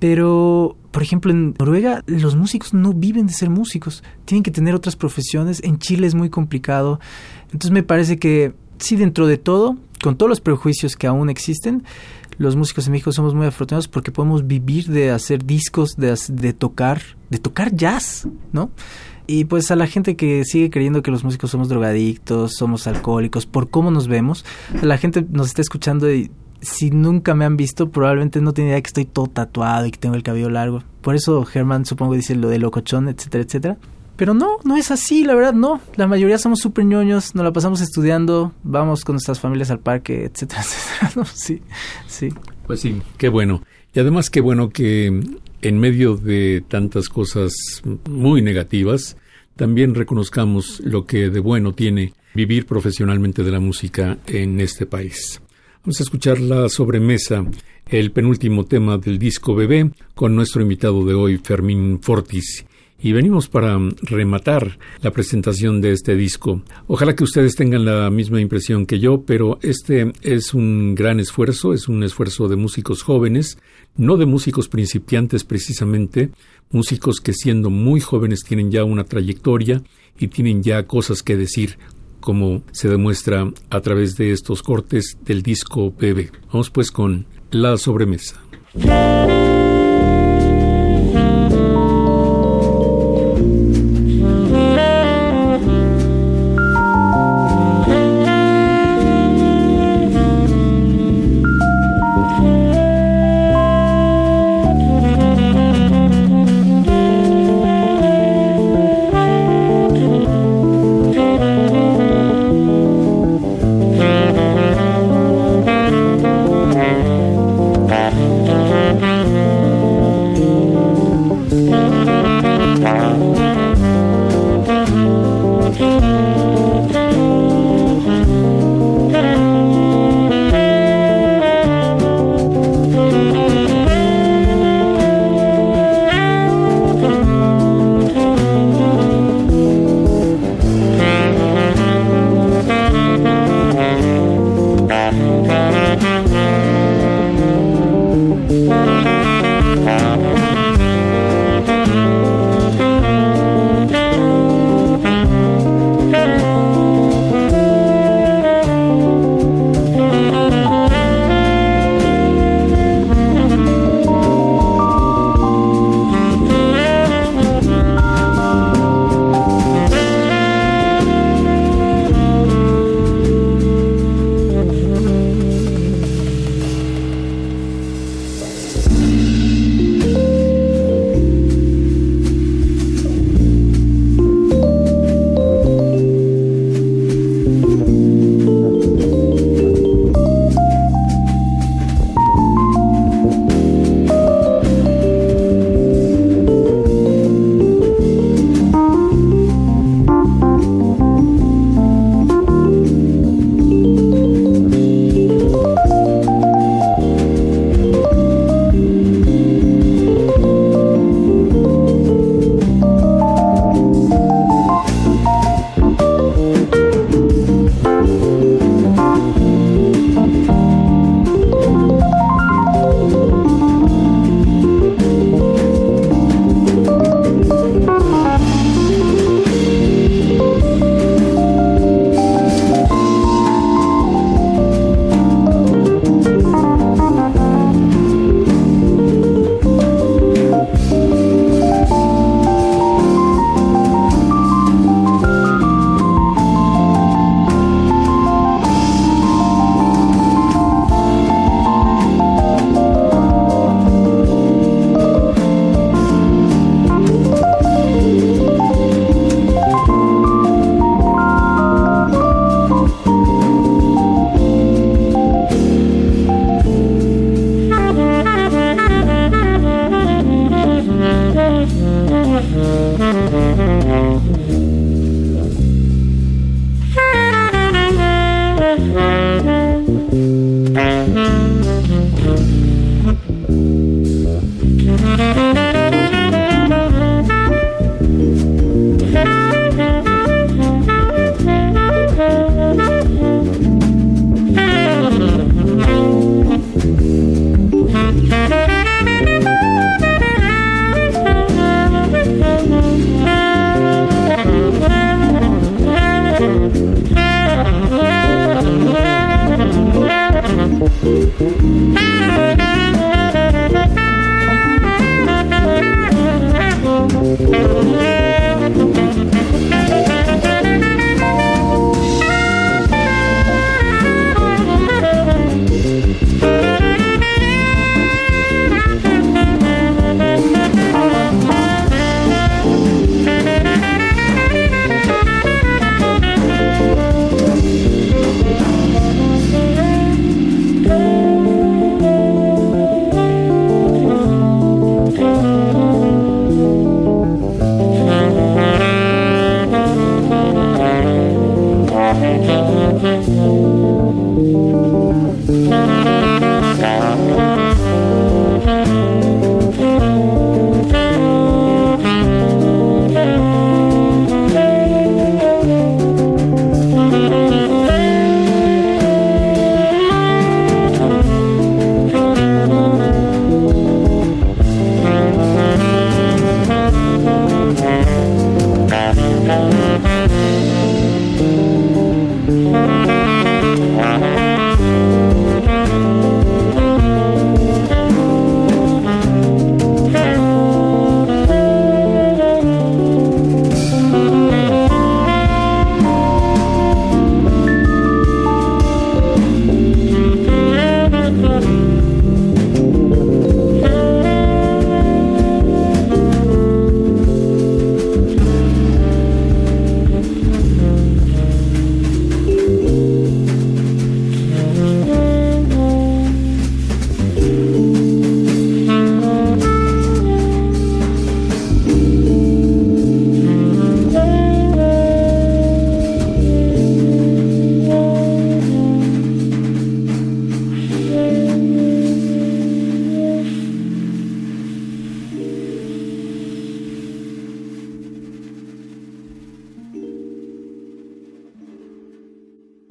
Pero, por ejemplo, en Noruega los músicos no viven de ser músicos, tienen que tener otras profesiones. En Chile es muy complicado. Entonces me parece que sí, dentro de todo, con todos los prejuicios que aún existen, los músicos en México somos muy afortunados porque podemos vivir de hacer discos, de, de tocar, de tocar jazz, ¿no? Y pues a la gente que sigue creyendo que los músicos somos drogadictos, somos alcohólicos, por cómo nos vemos, la gente nos está escuchando y si nunca me han visto, probablemente no tiene idea que estoy todo tatuado y que tengo el cabello largo. Por eso Germán supongo dice lo de locochón, etcétera, etcétera. Pero no, no es así, la verdad, no. La mayoría somos súper ñoños, nos la pasamos estudiando, vamos con nuestras familias al parque, etcétera, etcétera. sí, sí. Pues sí, qué bueno. Y además qué bueno que en medio de tantas cosas muy negativas, también reconozcamos lo que de bueno tiene vivir profesionalmente de la música en este país. Vamos a escuchar la sobremesa, el penúltimo tema del disco Bebé, con nuestro invitado de hoy, Fermín Fortis. Y venimos para rematar la presentación de este disco. Ojalá que ustedes tengan la misma impresión que yo, pero este es un gran esfuerzo, es un esfuerzo de músicos jóvenes, no de músicos principiantes precisamente, músicos que siendo muy jóvenes tienen ya una trayectoria y tienen ya cosas que decir, como se demuestra a través de estos cortes del disco Bebé. Vamos pues con la sobremesa.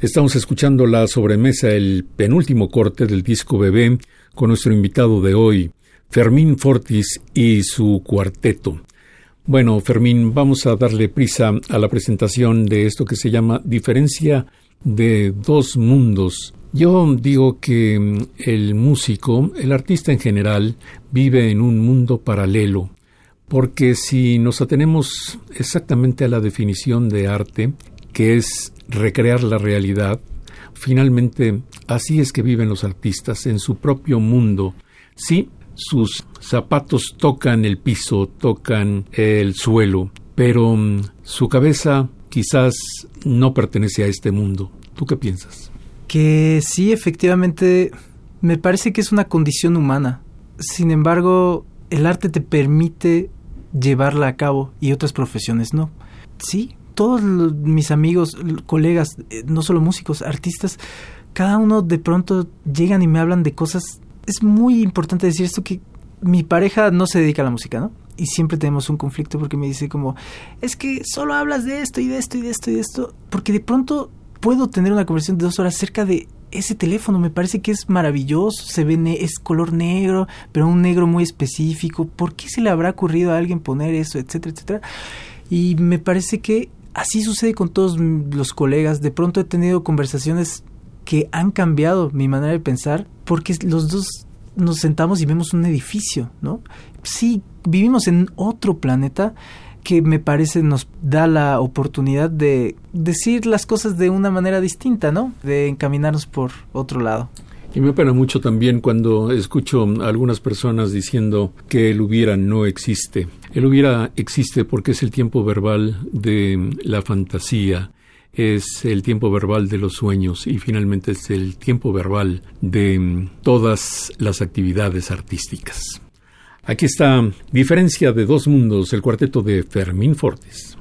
Estamos escuchando la sobremesa, el penúltimo corte del disco Bebé, con nuestro invitado de hoy, Fermín Fortis y su cuarteto. Bueno, Fermín, vamos a darle prisa a la presentación de esto que se llama Diferencia de dos mundos. Yo digo que mm, el músico, el artista en general, vive en un mundo paralelo, porque si nos atenemos exactamente a la definición de arte, que es recrear la realidad, finalmente así es que viven los artistas en su propio mundo. Sí, sus zapatos tocan el piso, tocan el suelo, pero mm, su cabeza quizás no pertenece a este mundo. ¿Tú qué piensas? Que sí, efectivamente, me parece que es una condición humana. Sin embargo, el arte te permite llevarla a cabo y otras profesiones no. Sí, todos mis amigos, colegas, eh, no solo músicos, artistas, cada uno de pronto llegan y me hablan de cosas. Es muy importante decir esto que mi pareja no se dedica a la música, ¿no? Y siempre tenemos un conflicto porque me dice como, es que solo hablas de esto y de esto y de esto y de esto, porque de pronto puedo tener una conversación de dos horas acerca de ese teléfono, me parece que es maravilloso, se ve, es color negro, pero un negro muy específico, ¿por qué se le habrá ocurrido a alguien poner eso, etcétera, etcétera? Y me parece que así sucede con todos los colegas. De pronto he tenido conversaciones que han cambiado mi manera de pensar porque los dos nos sentamos y vemos un edificio, ¿no? Sí, vivimos en otro planeta que me parece nos da la oportunidad de decir las cosas de una manera distinta, ¿no? De encaminarnos por otro lado. Y me apena mucho también cuando escucho a algunas personas diciendo que el hubiera no existe. El hubiera existe porque es el tiempo verbal de la fantasía, es el tiempo verbal de los sueños y finalmente es el tiempo verbal de todas las actividades artísticas. Aquí está Diferencia de dos mundos, el cuarteto de Fermín Fortes.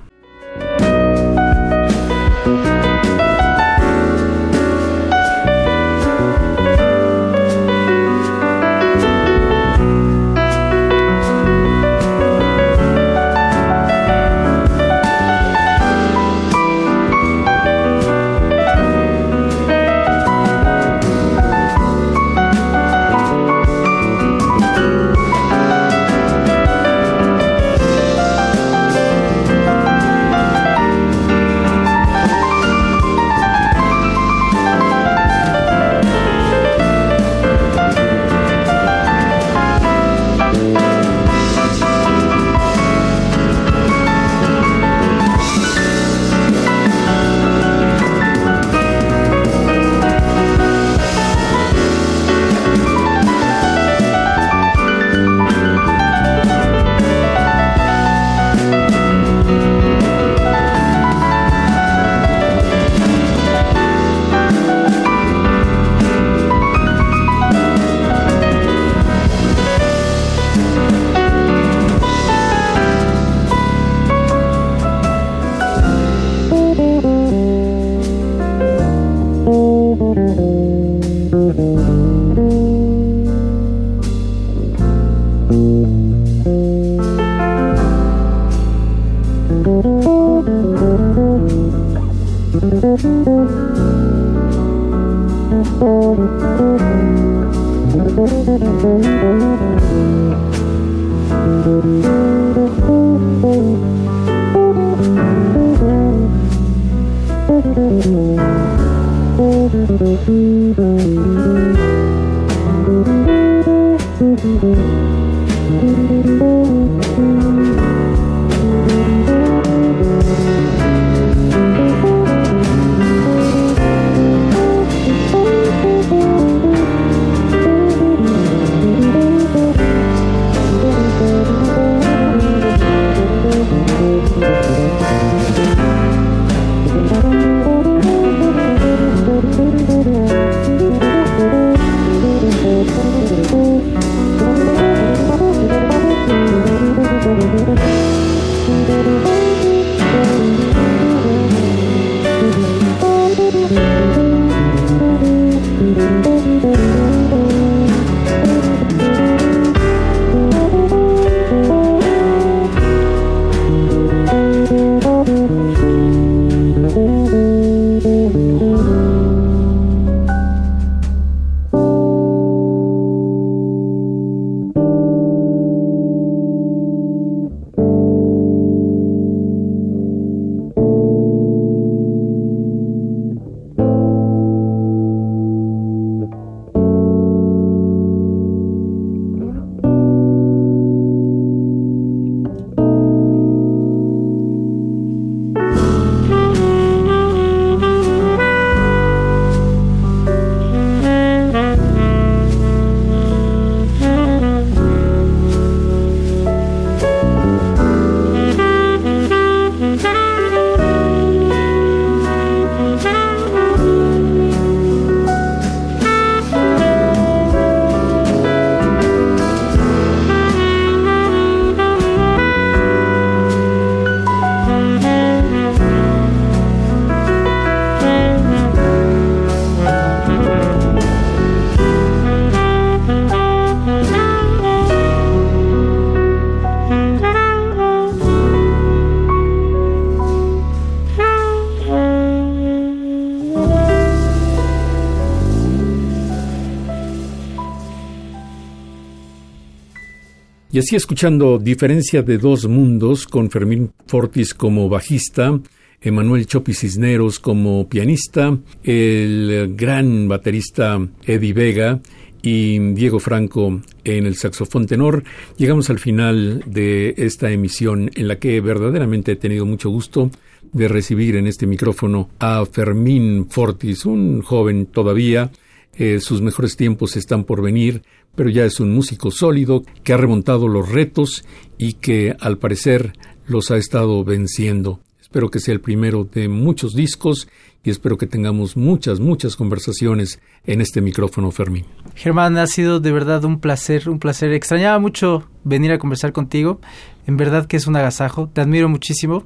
Y así escuchando Diferencia de dos mundos con Fermín Fortis como bajista, Emanuel Chopi Cisneros como pianista, el gran baterista Eddie Vega y Diego Franco en el saxofón tenor, llegamos al final de esta emisión en la que verdaderamente he tenido mucho gusto de recibir en este micrófono a Fermín Fortis, un joven todavía, eh, sus mejores tiempos están por venir, pero ya es un músico sólido que ha remontado los retos y que al parecer los ha estado venciendo. Espero que sea el primero de muchos discos y espero que tengamos muchas, muchas conversaciones en este micrófono, Fermín. Germán, ha sido de verdad un placer, un placer. Extrañaba mucho venir a conversar contigo. En verdad que es un agasajo. Te admiro muchísimo.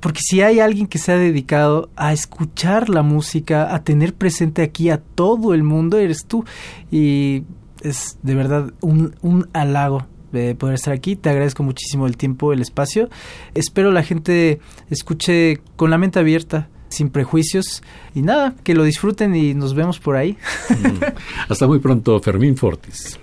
Porque si hay alguien que se ha dedicado a escuchar la música, a tener presente aquí a todo el mundo, eres tú. Y es de verdad un, un halago de poder estar aquí. Te agradezco muchísimo el tiempo, el espacio. Espero la gente escuche con la mente abierta, sin prejuicios. Y nada, que lo disfruten y nos vemos por ahí. Hasta muy pronto, Fermín Fortis.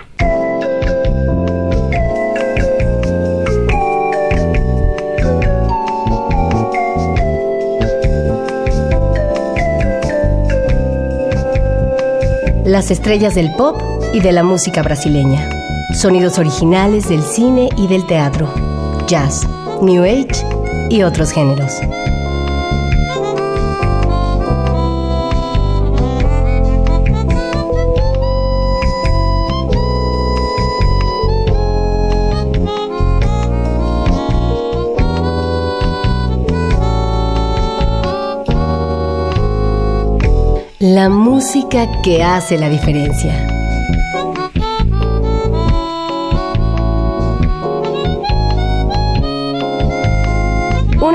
Las estrellas del pop y de la música brasileña. Sonidos originales del cine y del teatro. Jazz, New Age y otros géneros. La música que hace la diferencia.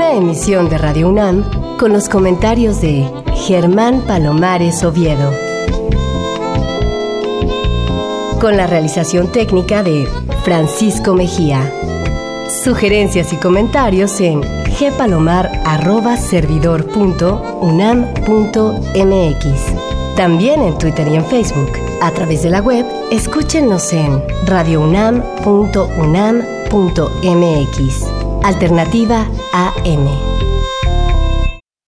Una emisión de Radio UNAM con los comentarios de Germán Palomares Oviedo. Con la realización técnica de Francisco Mejía. Sugerencias y comentarios en gpalomar.servidor.unam.mx. También en Twitter y en Facebook. A través de la web, escúchenos en radiounam.unam.mx. Alternativa AM.